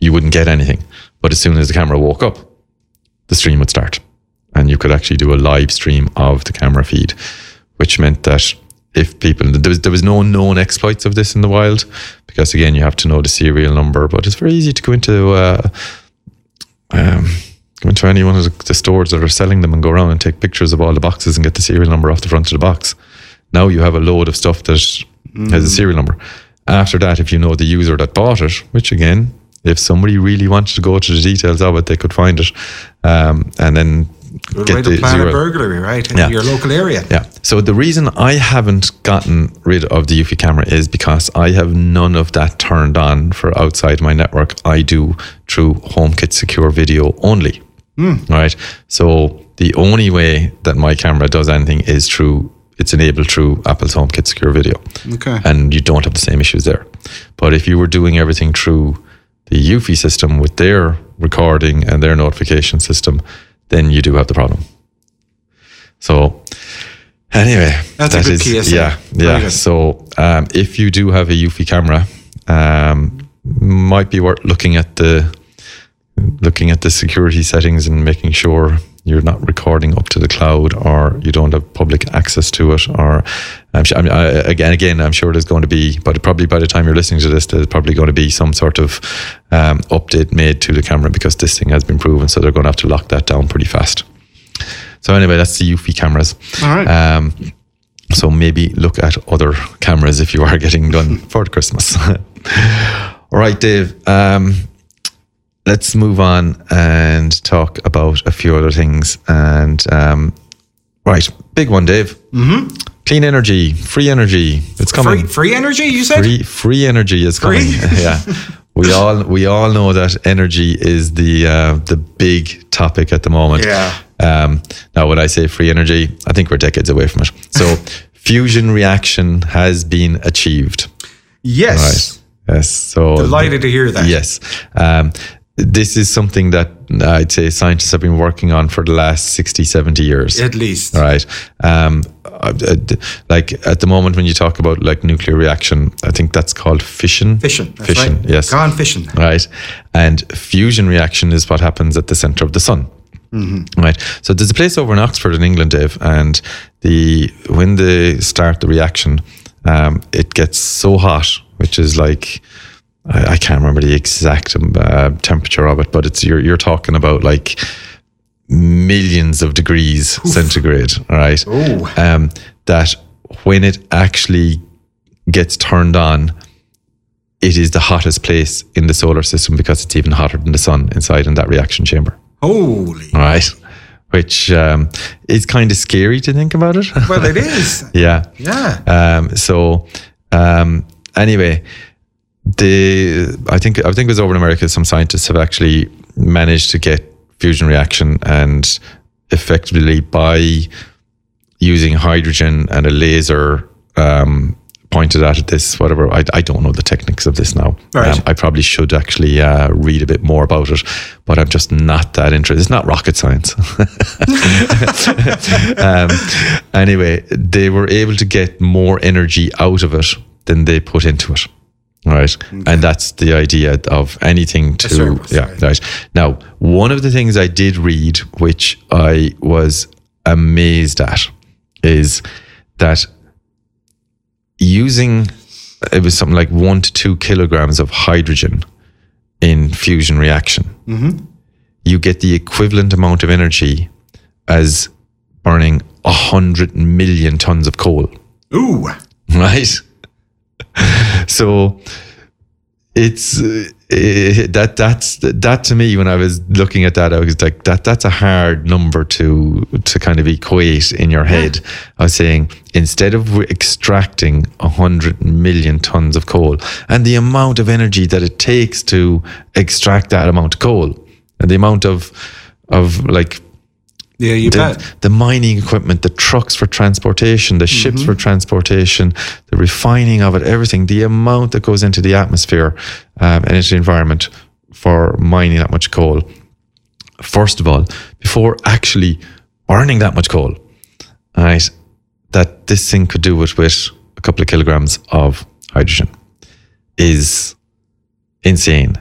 you wouldn't get anything. But as soon as the camera woke up, the stream would start, and you could actually do a live stream of the camera feed, which meant that if people there was there was no known exploits of this in the wild because again you have to know the serial number but it's very easy to go into uh, um, go into any one of the, stores that are selling them and go around and take pictures of all the boxes and get the serial number off the front of the box. Now you have a load of stuff that has a serial number. After that if you know the user that bought it which again if somebody really wanted to go to the details of it they could find it um, and then Good way to plan zero- a burglary, right? In Yeah. your local area. yeah. So the reason I haven't gotten rid of the Eufy camera is because I have none of that turned on for outside my network. I do through HomeKit Secure Video only. Hmm. Right. So the only way that my camera does anything is through it's enabled through Apple's HomeKit Secure Video. Okay. And you don't have the same issues there. But if you were doing everything through the Eufy system with their recording and their notification system, then you do have the problem. So anyway, That's a good is- PSA. Yeah, yeah. So um, if you do have a Eufy camera, um, might be worth looking at the looking at the security settings and making sure you're not recording up to the cloud or you don't have public access to it or I'm sure, I mean, I, again again I'm sure there's going to be but probably by the time you're listening to this there's probably going to be some sort of um, update made to the camera because this thing has been proven so they're going to have to lock that down pretty fast so anyway that's the Eufy cameras All right. um, so maybe look at other cameras if you are getting done for Christmas. *laughs* All right, Dave. Um, let's move on and talk about a few other things. And um, right, big one, Dave. Mm-hmm. Clean energy, free energy. It's coming. free, free energy, you said? Free, free energy is coming. *laughs* Yeah, we all we all know that energy is the uh, the big topic at the moment. Yeah. Um, now, when I say free energy, I think we're decades away from it. So, *laughs* fusion reaction has been achieved. Yes. Right. Yes. So Delighted to hear that. Yes. Um, this is something that I'd say scientists have been working on for the last 60, 70 years. At least. Right. Um, uh, uh, like at the moment when you talk about like nuclear reaction, I think that's called fission. Fission. That's fission. right. Yes. Gone fishing. Right. And fusion reaction is what happens at the center of the sun. Right. So there's a place over in Oxford in England, Dave, and the when they start the reaction, um, it gets so hot, which is like I, I can't remember the exact um, uh, temperature of it, but it's you're you're talking about like millions of degrees centigrade. right? Um, that when it actually gets turned on, it is the hottest place in the solar system because it's even hotter than the sun inside in that reaction chamber. Holy. All right. Which um, is kind of scary to think about it. Well, it *laughs* is. yeah. Yeah. Um, so um, anyway, the I think I think it was over in America. Some scientists have actually managed to get fusion reaction and effectively by using hydrogen and a laser um, pointed at this whatever I, I don't know the techniques of this now Right. um, I probably should actually uh, read a bit more about it but I'm just not that interested it's not rocket science *laughs* um, anyway, they were able to get more energy out of it than they put into it. Right. Mm-hmm. And that's the idea of anything to, surplus, yeah, right. right. Now, one of the things I did read, which I was amazed at, is that using, it was something like one to two kilograms of hydrogen in fusion reaction, mm-hmm. you get the equivalent amount of energy as burning a hundred million tons of coal, Ooh. *laughs* right? So it's uh, eh, that that's that to me when I was looking at that I was like that that's a hard number to to kind of equate in your head. I was saying instead of extracting a hundred million tons of coal and the amount of energy that it takes to extract that amount of coal and the amount of of like Yeah, you bet. the, the mining equipment, the trucks for transportation, the ships for transportation, the refining of it, everything, the amount that goes into the atmosphere um, and into the environment for mining that much coal. First of all, before actually burning that much coal, right, that this thing could do it with a couple of kilograms of hydrogen is insane.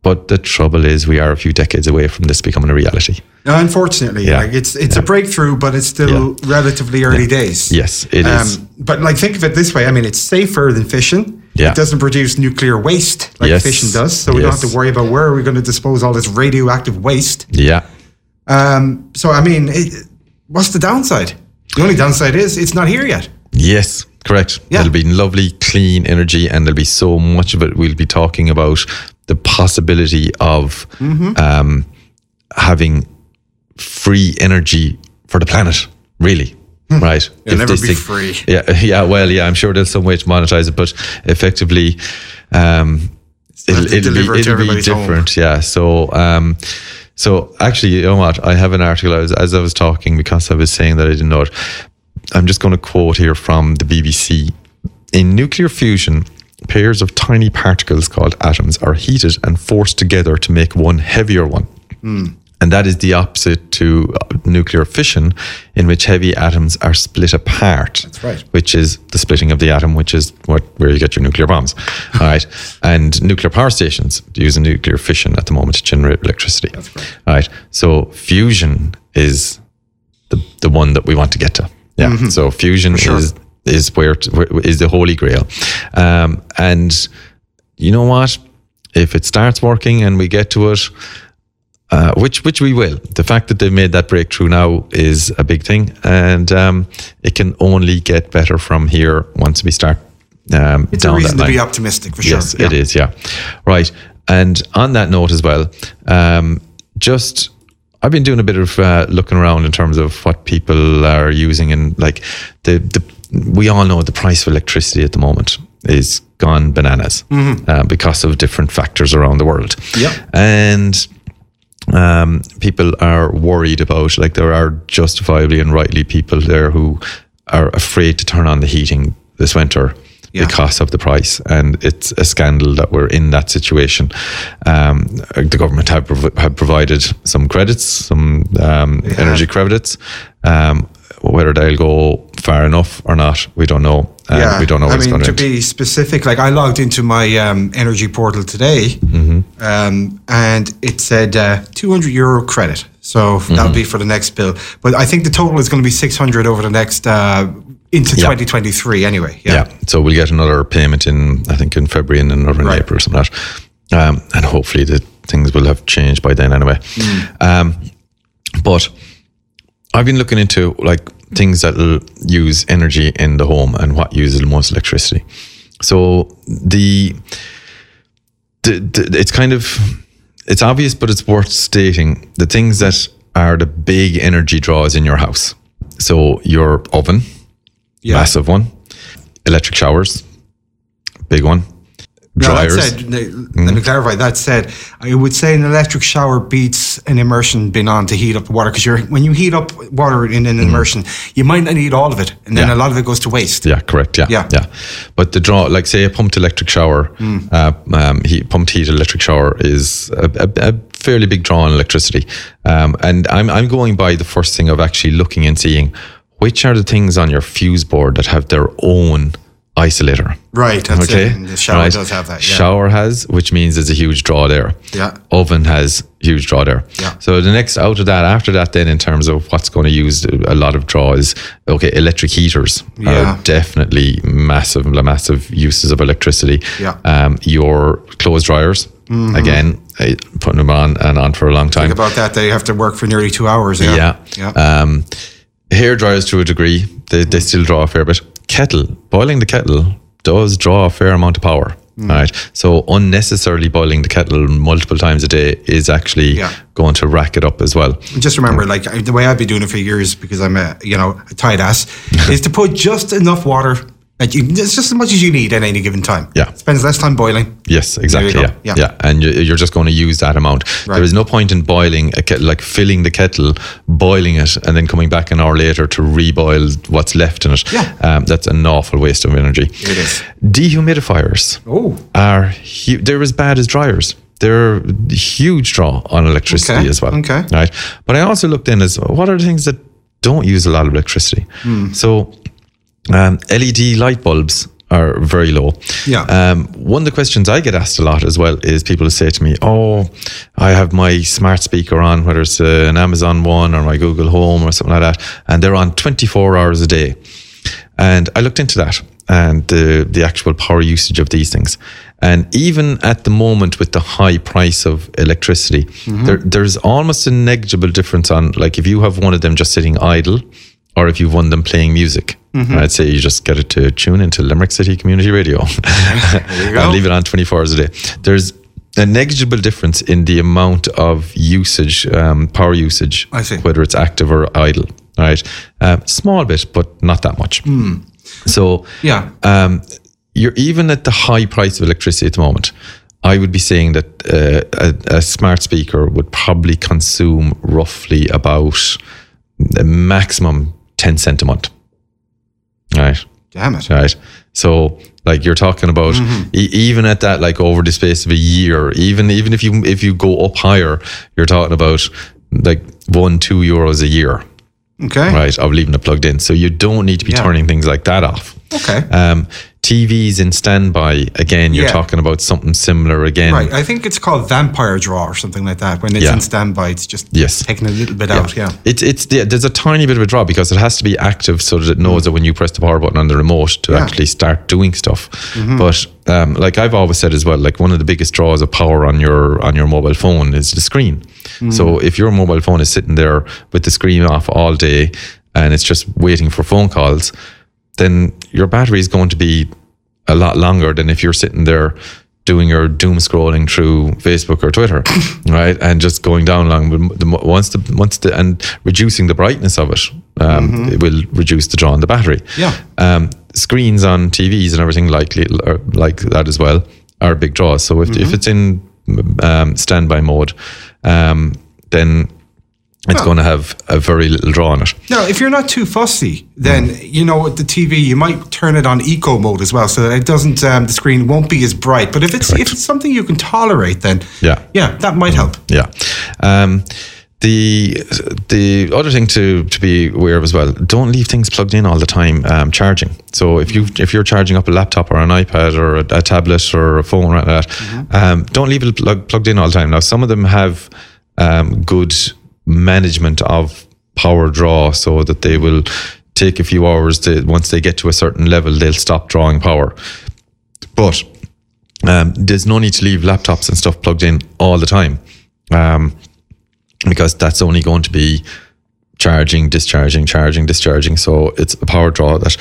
But the trouble is, we are a few decades away from this becoming a reality. Unfortunately, Yeah. like it's it's a breakthrough, but it's still relatively early days. Yes, it is. Um, but like think of it this way: I mean, it's safer than fishing. Yeah. It doesn't produce nuclear waste like Yes. fishing does, so we don't have to worry about where are we going to dispose all this radioactive waste. Yeah. Um, so I mean, it, what's the downside? The only downside is it's not here yet. Yes, correct. Yeah. It'll be lovely, clean energy, and there'll be so much of it. We'll be talking about the possibility of Mm-hmm. um, having free energy for the planet, really. Right? Hmm. It'll never be free. Yeah, *laughs* yeah. Well, yeah. I'm sure there's some way to monetize it, but effectively, um, it'll, it'll be it'll be everybody's home. different. Yeah. So, um, so actually, you know what? I have an article I was, as I was talking because I was saying that I didn't know it. I'm just going to quote here from the BBC. In nuclear fusion, pairs of tiny particles called atoms are heated and forced together to make one heavier one. And that is the opposite to uh, nuclear fission, in which heavy atoms are split apart. That's right. Which is the splitting of the atom, which is what where you get your nuclear bombs. *laughs* All right. And nuclear power stations use nuclear fission at the moment to generate electricity. That's right. All right. So fusion is the the one that we want to get to. Yeah. So fusion sure. is is where, t- where is the holy grail, um, and you know what? If it starts working and we get to it, uh, which which we will. The fact that they've made that breakthrough now is a big thing, and um, it can only get better from here once we start um, It's a reason to line. be optimistic for Yes, sure. it is. Yeah, right. And on that note as well, um, just I've been doing a bit of uh, looking around in terms of what people are using, and like the the we all know the price of electricity at the moment is gone bananas uh, because of different factors around the world. Yep. and um, people are worried about like there are justifiably and rightly people there who are afraid to turn on the heating this winter Yeah. because of the price. And it's a scandal that we're in that situation. Um, the government have, prov- have provided some credits some um, energy credits. Um, whether they'll go far enough or not we don't know. Uh, we don't know I what's mean, going to to be specific, like I logged into my um, energy portal today, Mm-hmm. Um, and it said uh, 200 euro credit. So Mm-hmm. that'll be for the next bill. But I think the total is going to be 600 over the next uh, into Yeah. 2023. Anyway, yeah. yeah. So we'll get another payment in, I think, in February and another in Right. April or something like that. Um, and hopefully the things will have changed by then anyway. Um, but I've been looking into like things that will use energy in the home and what uses the most electricity. So the, the, the it's kind of it's obvious, but it's worth stating the things that are the big energy draws in your house. So your oven, Yeah. massive one. Electric showers, big one. No, that Dryers. said, let me clarify. That said, I would say an electric shower beats an immersion bin on to heat up the water because when you heat up water in an immersion, you might not need all of it, and then Yeah. a lot of it goes to waste. yeah, correct. Yeah, Yeah. yeah. But the draw, like say a pumped electric shower, uh, um, heat, pumped heat electric shower is a, a, a fairly big draw on electricity. Um, and I'm I'm going by the first thing of actually looking and seeing which are the things on your fuse board that have their own isolator. Right. That's okay. it. The shower right. does have that. Yeah. Shower has, which means there's a huge draw there. Yeah. Oven has huge draw there. Yeah. So the next out of that, after that, then in terms of what's going to use a lot of draw is okay. Electric heaters Yeah. are definitely massive, massive uses of electricity. Yeah. Um, your clothes dryers, again, eh, putting them on and on for a long time. Think about that. They have to work for nearly two hours. Yeah. Yeah. Yeah. Um, hair dryers to a degree, they, they still draw a fair bit. Kettle, boiling the kettle does draw a fair amount of power. Hmm. Right. So unnecessarily boiling the kettle multiple times a day is actually Yeah. going to rack it up as well. Just remember, like the way I've been doing it for years because I'm a you know a tight ass, *laughs* is to put just enough water. You, it's just as much as you need at any given time. Yeah. spends less time boiling. Yes, exactly. Yeah. Yeah. yeah, And you- you're just going to use that amount. Right. There is no point in boiling a kettle, like filling the kettle, boiling it, and then coming back an hour later to reboil what's left in it. Yeah. Um, that's an awful waste of energy. It is. Dehumidifiers Oh, are hu- they're as bad as dryers. They're a huge draw on electricity Okay, as well. okay. Right. But I also looked in as what are the things that don't use a lot of electricity. Hmm. So um, LED light bulbs are very low. Yeah. Um, one of the questions I get asked a lot as well is people say to me, "Oh, I have my smart speaker on, whether it's uh, an Amazon one or my Google Home or something like that, and they're on 24 hours a day." And I looked into that and the the actual power usage of these things. And even at the moment, with the high price of electricity, there, there's almost a negligible difference on like if you have one of them just sitting idle, or if you've of them playing music. I'd say you just get it to tune into Limerick City Community Radio *laughs* *laughs* and leave it on 24 hours a day. There's a negligible difference in the amount of usage, um, power usage, whether it's active or idle. Right, um, small bit, but not that much. So yeah. um, you're even at the high price of electricity at the moment. I would be saying that uh, a, a smart speaker would probably consume roughly about the maximum 10 cent a month. Right Damn it. right? So like you're talking about e- even at that like over the space of a year, even even if you if you go up higher, you're talking about like one two euros a year, Okay. right? Of leaving it plugged in, so you don't need to be Yeah. turning things like that off. Okay. Um, TVs in standby again, you're Yeah. talking about something similar again. Right. I think it's called vampire draw or something like that. When it's Yeah. in standby, it's just Yes. taking a little bit out. Yeah. It's it's yeah, there's a tiny bit of a draw because it has to be active so that it knows mm. that when you press the power button on the remote to Yeah. actually start doing stuff. Mm-hmm. But um, like I've always said as well, like one of the biggest draws of power on your on your mobile phone is the screen. Mm. So if your mobile phone is sitting there with the screen off all day and it's just waiting for phone calls, then your battery is going to be a lot longer than if you're sitting there doing your doom scrolling through Facebook or Twitter, *laughs* right, and just going down long. But the, mo- once the once the and reducing the brightness of it, um, it will reduce the draw on the battery. Yeah. Um, screens on TVs and everything like like that as well are big draws. So if, if it's in um, standby mode, um, then it's going to have a very little draw on it. Now, if you're not too fussy, then Mm. you know with the TV you might turn it on eco mode as well, so that it doesn't um, the screen won't be as bright. But if it's if it's something you can tolerate, then Yeah. yeah, that might help. Yeah. Um, the the other thing to to be aware of as well, don't leave things plugged in all the time um, charging. So if you if you're charging up a laptop or an iPad or a, a tablet or a phone or like that, um, don't leave it plug, plugged in all the time. Now some of them have um, good management of power draw, so that they will take a few hours to once they get to a certain level, they'll stop drawing power. But um, there's no need to leave laptops and stuff plugged in all the time um, because that's only going to be charging, discharging, charging, discharging. So it's a power draw that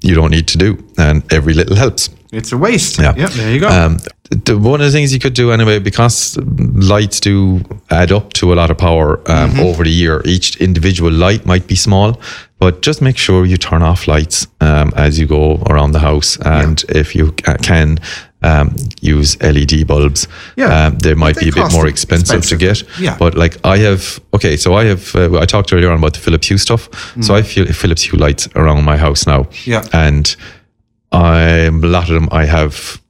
you don't need to do, and every little helps. It's a waste. Yeah. there you go. Um, the, one of the things you could do anyway, because lights do add up to a lot of power um, Mm-hmm. over the year, each individual light might be small, but just make sure you turn off lights um, as you go around the house. And if you can, um, use LED bulbs. Yeah. Um, they might They be a bit more expensive, to get. Yeah. But like I have, okay, so I have, uh, I talked earlier on about the Philips Hue stuff. So I feel Philips Hue lights around my house now. Mm. Yeah. And I, a lot of them I have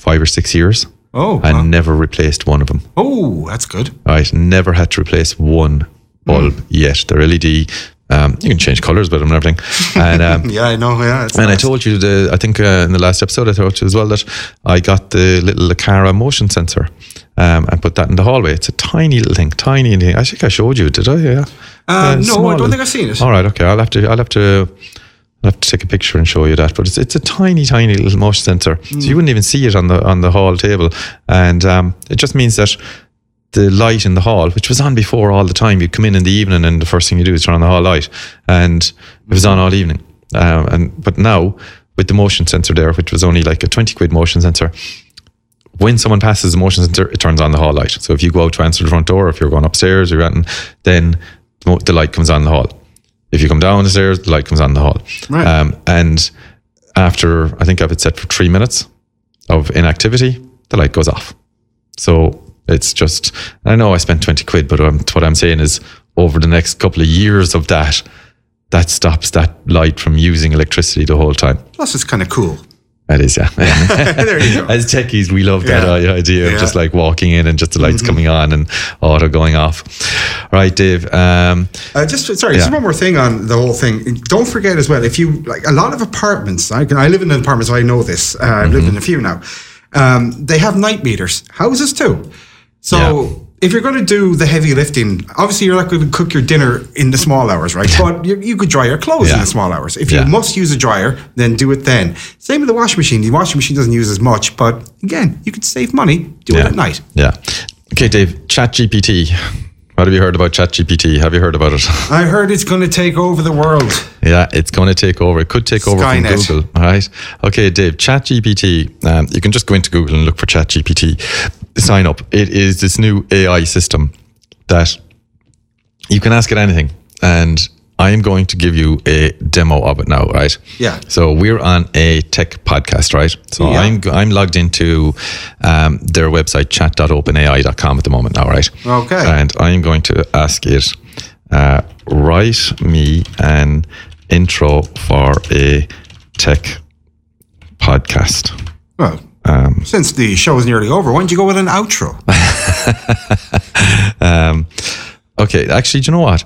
five or six years oh, and wow. never replaced one of them. oh, that's good. Right, never had to replace one bulb Mm. yet. They're LED. Um, you can change colors with them and everything. And um, *laughs* Yeah, I know. Yeah, and I told you the I think uh, in the last episode I told you as well that I got the little Aqara motion sensor um, and put that in the hallway. It's a tiny little thing, tiny thing. I think I showed you. Did I? Yeah. Uh, no, small I don't think I've seen it. All right, okay. I'll have to. I'll have to. I'll have to take a picture and show you that. But it's it's a tiny, tiny little motion sensor, so you wouldn't even see it on the on the hall table, and um, it just means that the light in the hall, which was on before all the time, you come in in the evening and the first thing you do is turn on the hall light, and it was on all evening. Um, and but now with the motion sensor there, which was only like a 20 quid motion sensor. When someone passes the motion sensor, it turns on the hall light. So if you go out to answer the front door, if you're going upstairs or anything, then the light comes on in the hall. If you come down the stairs, the light comes on in the hall. Right. Um, and after, I think I have it set for three minutes of inactivity, the light goes off. So it's just, I know I spent 20 quid, but um, what I'm saying is over the next couple of years of that, that stops that light from using electricity the whole time. Plus, it's kind of cool. That is, yeah. *laughs* *laughs* there you go. As techies, we love that Yeah. i- idea Yeah. Mm-hmm. of just like walking in and just the lights coming on and auto going off. Right, Dave. Um, Uh, just sorry, just one more thing on the whole thing. Don't forget as well, if you like a lot of apartments, I, can, I live in an apartment, so I know this. Uh, I've lived in a few now. Um, they have night meters, houses too. So Yeah. If you're going to do the heavy lifting, obviously you're not going to cook your dinner in the small hours, right? but you, you could dry your clothes in the small hours. If you must use a dryer, then do it then. Same with the washing machine. The washing machine doesn't use as much, but again, you could save money. Do yeah. it at night. Yeah. Okay, Dave. ChatGPT. What have you heard about ChatGPT? Have you heard about it? *laughs* I heard it's going to take over the world. Yeah, it's going to take over. It could take over from Google. All right. Okay, Dave, ChatGPT. Um, you can just go into Google and look for ChatGPT. Sign up. It is this new AI system that you can ask it anything. And I am going to give you a demo of it now, right? Yeah. So we're on a tech podcast, right? So Yeah. I'm I'm logged into um, their website chat.openai.com at the moment now, right? Okay. And I'm going to ask it uh, write me an intro for a tech podcast. Well, Um, since the show is nearly over, why don't you go with an outro? *laughs* Um, okay, actually, do you know what?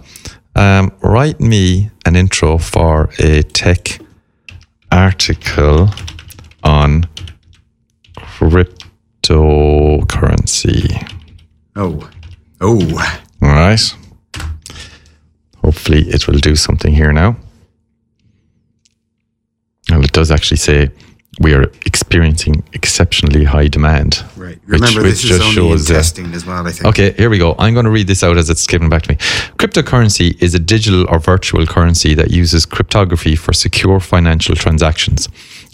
Um, write me an intro for a tech article on cryptocurrency. Oh, oh, All right. Hopefully, it will do something here now. Well, it does actually say we are experiencing exceptionally high demand. right. Which- Remember, which this is just only shows, uh, testing as well. I think. Okay, here we go. I'm going to read this out as it's given back to me. Cryptocurrency is a digital or virtual currency that uses cryptography for secure financial transactions.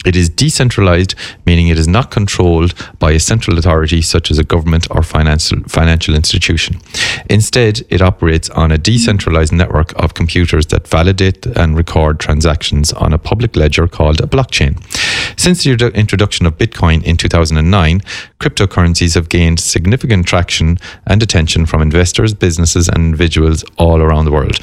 It is decentralized, meaning it is not controlled by a central authority such as a government or financial financial institution. Instead, it operates on a decentralized network of computers that validate and record transactions on a public ledger called a blockchain. Since the introduction of Bitcoin in 2009, cryptocurrencies have gained significant traction and attention from investors, businesses, and individuals all around the world.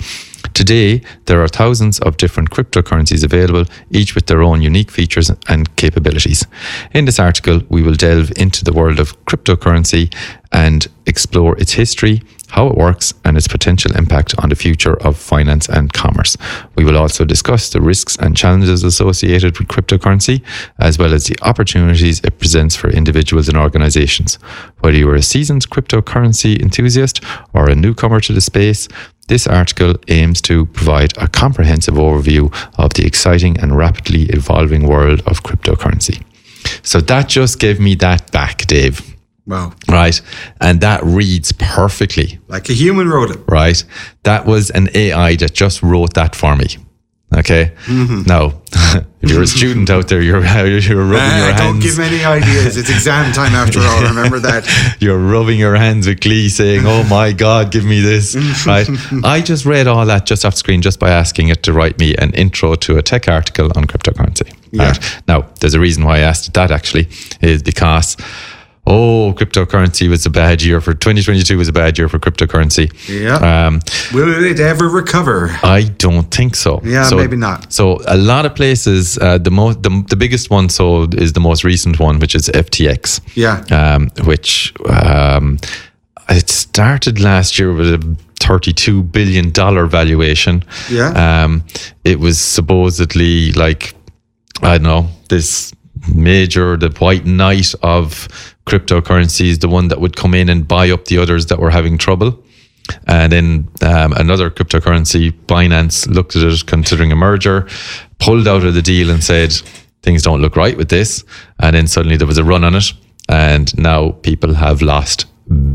Today, there are thousands of different cryptocurrencies available, each with their own unique features and capabilities. In this article, we will delve into the world of cryptocurrency and explore its history, how it works, and its potential impact on the future of finance and commerce. We will also discuss the risks and challenges associated with cryptocurrency, as well as the opportunities it presents for individuals and organizations. Whether you are a seasoned cryptocurrency enthusiast or a newcomer to the space, this article aims to provide a comprehensive overview of the exciting and rapidly evolving world of cryptocurrency. So that just gave me that back, Dave. Wow. Right. And that reads perfectly. Like a human wrote it. Right. That was an AI that just wrote that for me. Okay. Mm-hmm. Now, *laughs* if you're a student out there, you're, *laughs* you're rubbing Ah, your hands. don't give any ideas. It's exam time after all. *laughs* Remember that. you're rubbing your hands with glee saying, Oh my God, give me this. right. I just read all that just off screen just by asking it to write me an intro to a tech article on cryptocurrency. Yeah. Right. Now, there's a reason why I asked that actually, is because. Oh, cryptocurrency was a bad year for 2022 was a bad year for cryptocurrency. Yeah. Um, Will it ever recover? I don't think so. Yeah, So- maybe not. So a lot of places, uh, the most, the, the biggest one, so is the most recent one, which is FTX. Yeah. Um, which um, it started last year with a thirty-two billion dollar valuation. Yeah. Um, it was supposedly like I don't know this major, the white knight of cryptocurrencies, the one that would come in and buy up the others that were having trouble. And then um, another cryptocurrency, Binance, looked at it considering a merger, pulled out of the deal and said, things don't look right with this. And then suddenly there was a run on it. And now people have lost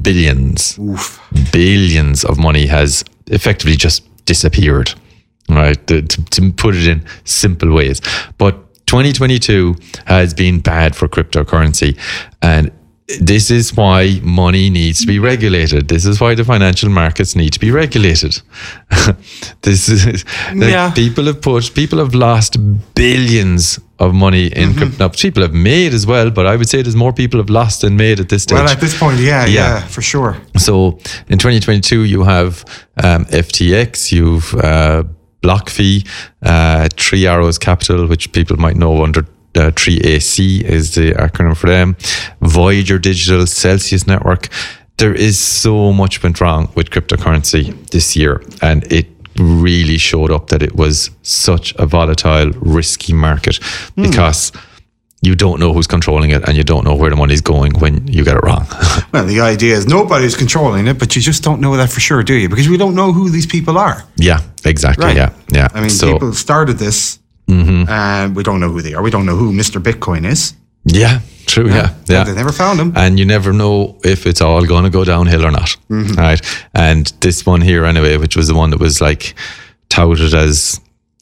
billions, Oof. billions of money has effectively just disappeared. Right. To, to, to put it in simple ways. But 2022 has been bad for cryptocurrency. And this is why money needs to be regulated. This is why the financial markets need to be regulated. *laughs* this is like, Yeah. people have put people have lost billions of money in Mm-hmm. crypto. People have made as well, but I would say there's more people have lost than made at this stage. Well, at this point, yeah, Yeah. yeah, for sure. So in 2022, you have um, FTX, you've uh, BlockFi, uh, Three Arrows Capital, which people might know under uh, 3AC is the acronym for them, Voyager Digital, Celsius Network. There is so much went wrong with cryptocurrency this year, and it really showed up that it was such a volatile, risky market because you don't know who's controlling it and you don't know where the money's going when you get it wrong. *laughs* Well, the idea is nobody's controlling it, but you just don't know that for sure, do you? Because we don't know who these people are. Yeah, exactly. Right. Yeah, yeah. I mean, so people started this, and we don't know who they are. We don't know who Mr. Bitcoin is. yeah, true. Yeah, yeah. They never found him. and you never know if it's all going to go downhill or not. Mm-hmm. Right. And this one here, anyway, which was the one that was like touted as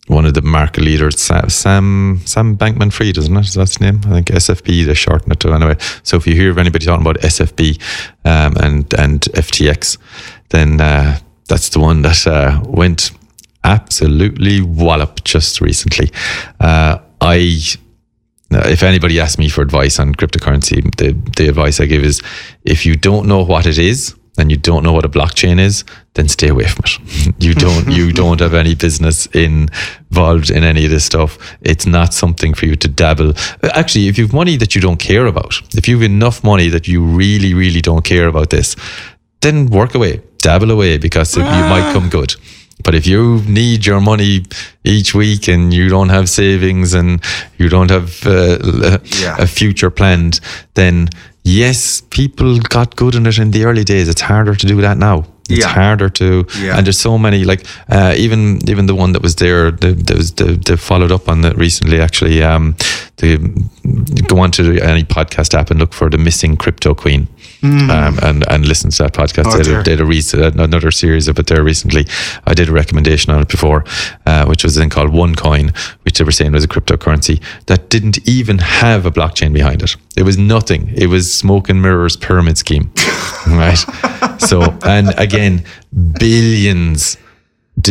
one of the market leaders, Sam Sam, Sam Bankman Fried, isn't it? Is that his name? I think SFB, they shorten it to anyway. So if you hear of anybody talking about SFB um, and, and FTX, then uh, that's the one that uh, went absolutely wallop just recently. Uh, I, if anybody asks me for advice on cryptocurrency, the, the advice I give is if you don't know what it is and you don't know what a blockchain is, then stay away from it. *laughs* You don't you *laughs* don't have any business involved in any of this stuff. It's not something for you to dabble. Actually, if you've money that you don't care about, if you've enough money that you really, really don't care about this, then work away, dabble away because it, you might come good. But if you need your money each week and you don't have savings and you don't have uh, Yeah. a future planned, then yes, people got good in it in the early days. It's harder to do that now. It's Yeah. harder to, Yeah. and there's so many like uh, even even the one that was there, the, that was the, the followed up on that recently. Actually, um, the go onto any podcast app and look for the missing crypto queen, um, and and listen to that podcast. Oh, they, had a, they had a rec- another series of it there recently. I did a recommendation on it before, uh, which was then called OneCoin, which they were saying was a cryptocurrency that didn't even have a blockchain behind it. It was nothing. It was smoke and mirrors pyramid scheme, *laughs* right? so, and again, billions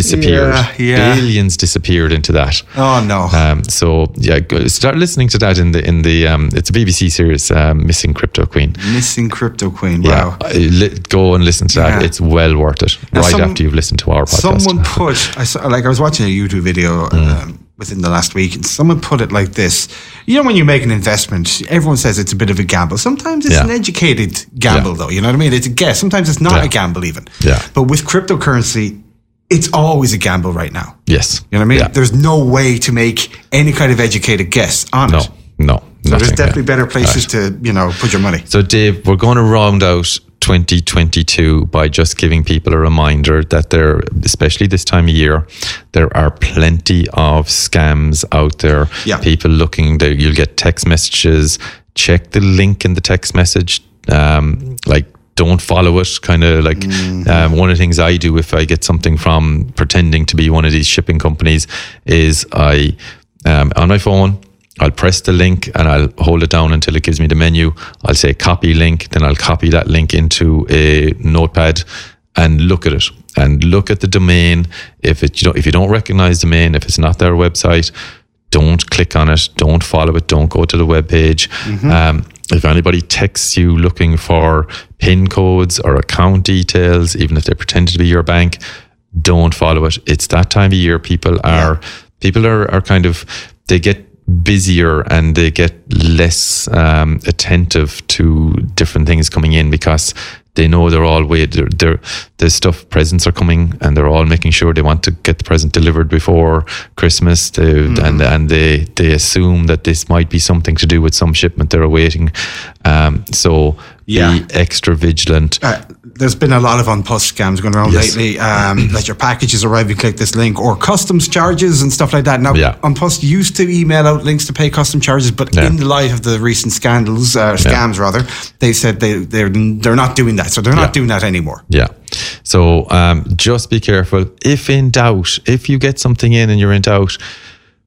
disappeared. Yeah, yeah. Billions disappeared into that. Oh no. Um, so yeah, go, start listening to that in the in the um, it's a BBC series, um, Missing Crypto Queen. Missing Crypto Queen. Yeah, Wow. uh, li- go and listen to that. Yeah. It's well worth it. Now, right some- after you've listened to our podcast. Someone *laughs* put, I saw, like, I was watching a YouTube video Mm. um, within the last week, and someone put it like this: You know, when you make an investment, everyone says it's a bit of a gamble. Sometimes it's Yeah. an educated gamble, Yeah. though. You know what I mean? It's a guess. Sometimes it's not Yeah. a gamble, even. Yeah. But with cryptocurrency, it's always a gamble right now. yes, You know what I mean? Yeah. There's no way to make any kind of educated guess on no, it. no. No. So there's definitely yeah. better places to, you know, put your money. So, Dave, we're going to round out 2022 by just giving people a reminder that there, especially this time of year, there are plenty of scams out there. Yeah. People looking there, you'll get text messages. Check the link in the text message. Um, like, don't follow it. Kind of like um, one of the things I do if I get something from pretending to be one of these shipping companies is I um, on my phone. I'll press the link and I'll hold it down until it gives me the menu. I'll say copy link, then I'll copy that link into a notepad and look at it and look at the domain. If it you know if you don't recognize the domain, if it's not their website, don't click on it, don't follow it, don't go to the web page. Um, if anybody texts you looking for PIN codes or account details, even if they pretend to be your bank, don't follow it. It's that time of year. People are people are, are kind of they get busier and they get less um, attentive to different things coming in because they know they're all wait they're, they're the stuff presents are coming and they're all making sure they want to get the present delivered before Christmas they, Mm-hmm. and and they they assume that this might be something to do with some shipment they're awaiting um, so Yeah. be extra vigilant Uh, there's been a lot of An Post scams going around Yes. lately. Um, *coughs* that your packages arrive, you click this link, or customs charges and stuff like that. Now, Yeah. An Post used to email out links to pay custom charges, but Yeah. in the light of the recent scandals, uh, scams rather, they said they they're they're not doing that. So they're not Yeah. doing that anymore. Yeah. So um, just be careful. If in doubt, if you get something in and you're in doubt,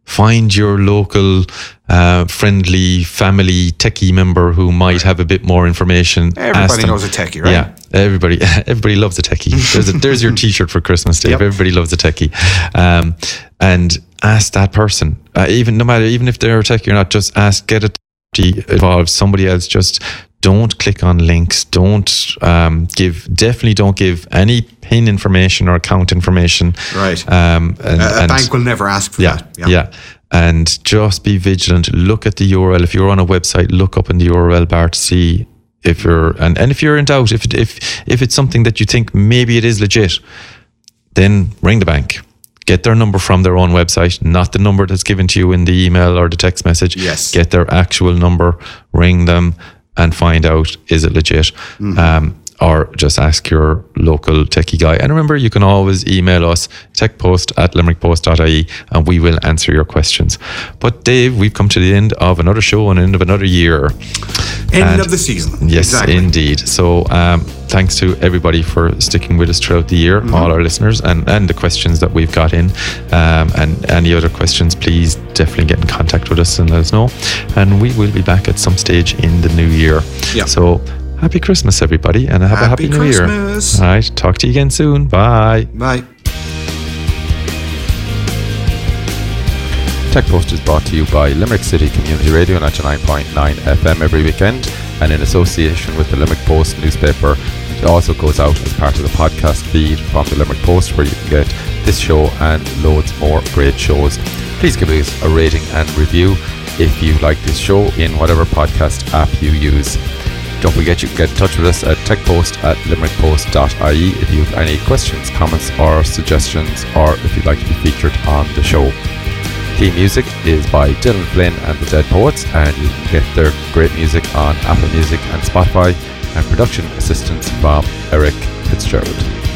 find your local uh, friendly family techie member who might have a bit more information. Everybody knows a techie, right? Yeah, everybody, *laughs* everybody loves a techie. There's, a, there's your T-shirt for Christmas, Dave. Yep. Everybody loves a techie, um, and ask that person, uh, even no matter, even if they're a techie or not, just ask, get a techie involved. Somebody else, just don't click on links. Don't um, give, definitely don't give any pin information or account information. Right. Um, and, A, a and- bank will never ask for yeah, that. yeah. yeah And just be vigilant. Look at the URL. If you're on a website, look up in the URL bar to see if you're and, and if you're in doubt, if if if it's something that you think maybe it is legit, then ring the bank. Get their number from their own website, not the number that's given to you in the email or the text message. Yes. Get their actual number, ring them, and find out is it legit. Um, or just ask your local techie guy. And remember, you can always email us techpost at limerickpost.ie and we will answer your questions. But Dave, we've come to the end of another show and end of another year. End And- of the season. Yes, exactly. indeed. So, um, thanks to everybody for sticking with us throughout the year, Mm-hmm. all our listeners, and, and the questions that we've got in. Um, and any other questions, please definitely get in contact with us and let us know. And we will be back at some stage in the new year. Yeah. So, happy Christmas, everybody, and have a Happy happy new Christmas. year. All right. Talk to you again soon. Bye. Bye. Tech Post is brought to you by Limerick City Community Radio 99.9 FM every weekend and in association with the Limerick Post newspaper. It also goes out as part of the podcast feed from the Limerick Post where you can get this show and loads more great shows. Please give us a rating and review if you like this show in whatever podcast app you use. Don't forget you can get in touch with us at techpost at limerickpost.ie if you have any questions, comments or suggestions or if you'd like to be featured on the show. Theme music is by Dylan Flynn and the Dead Poets, and you can get their great music on Apple Music and Spotify, and production assistance from Eric Fitzgerald.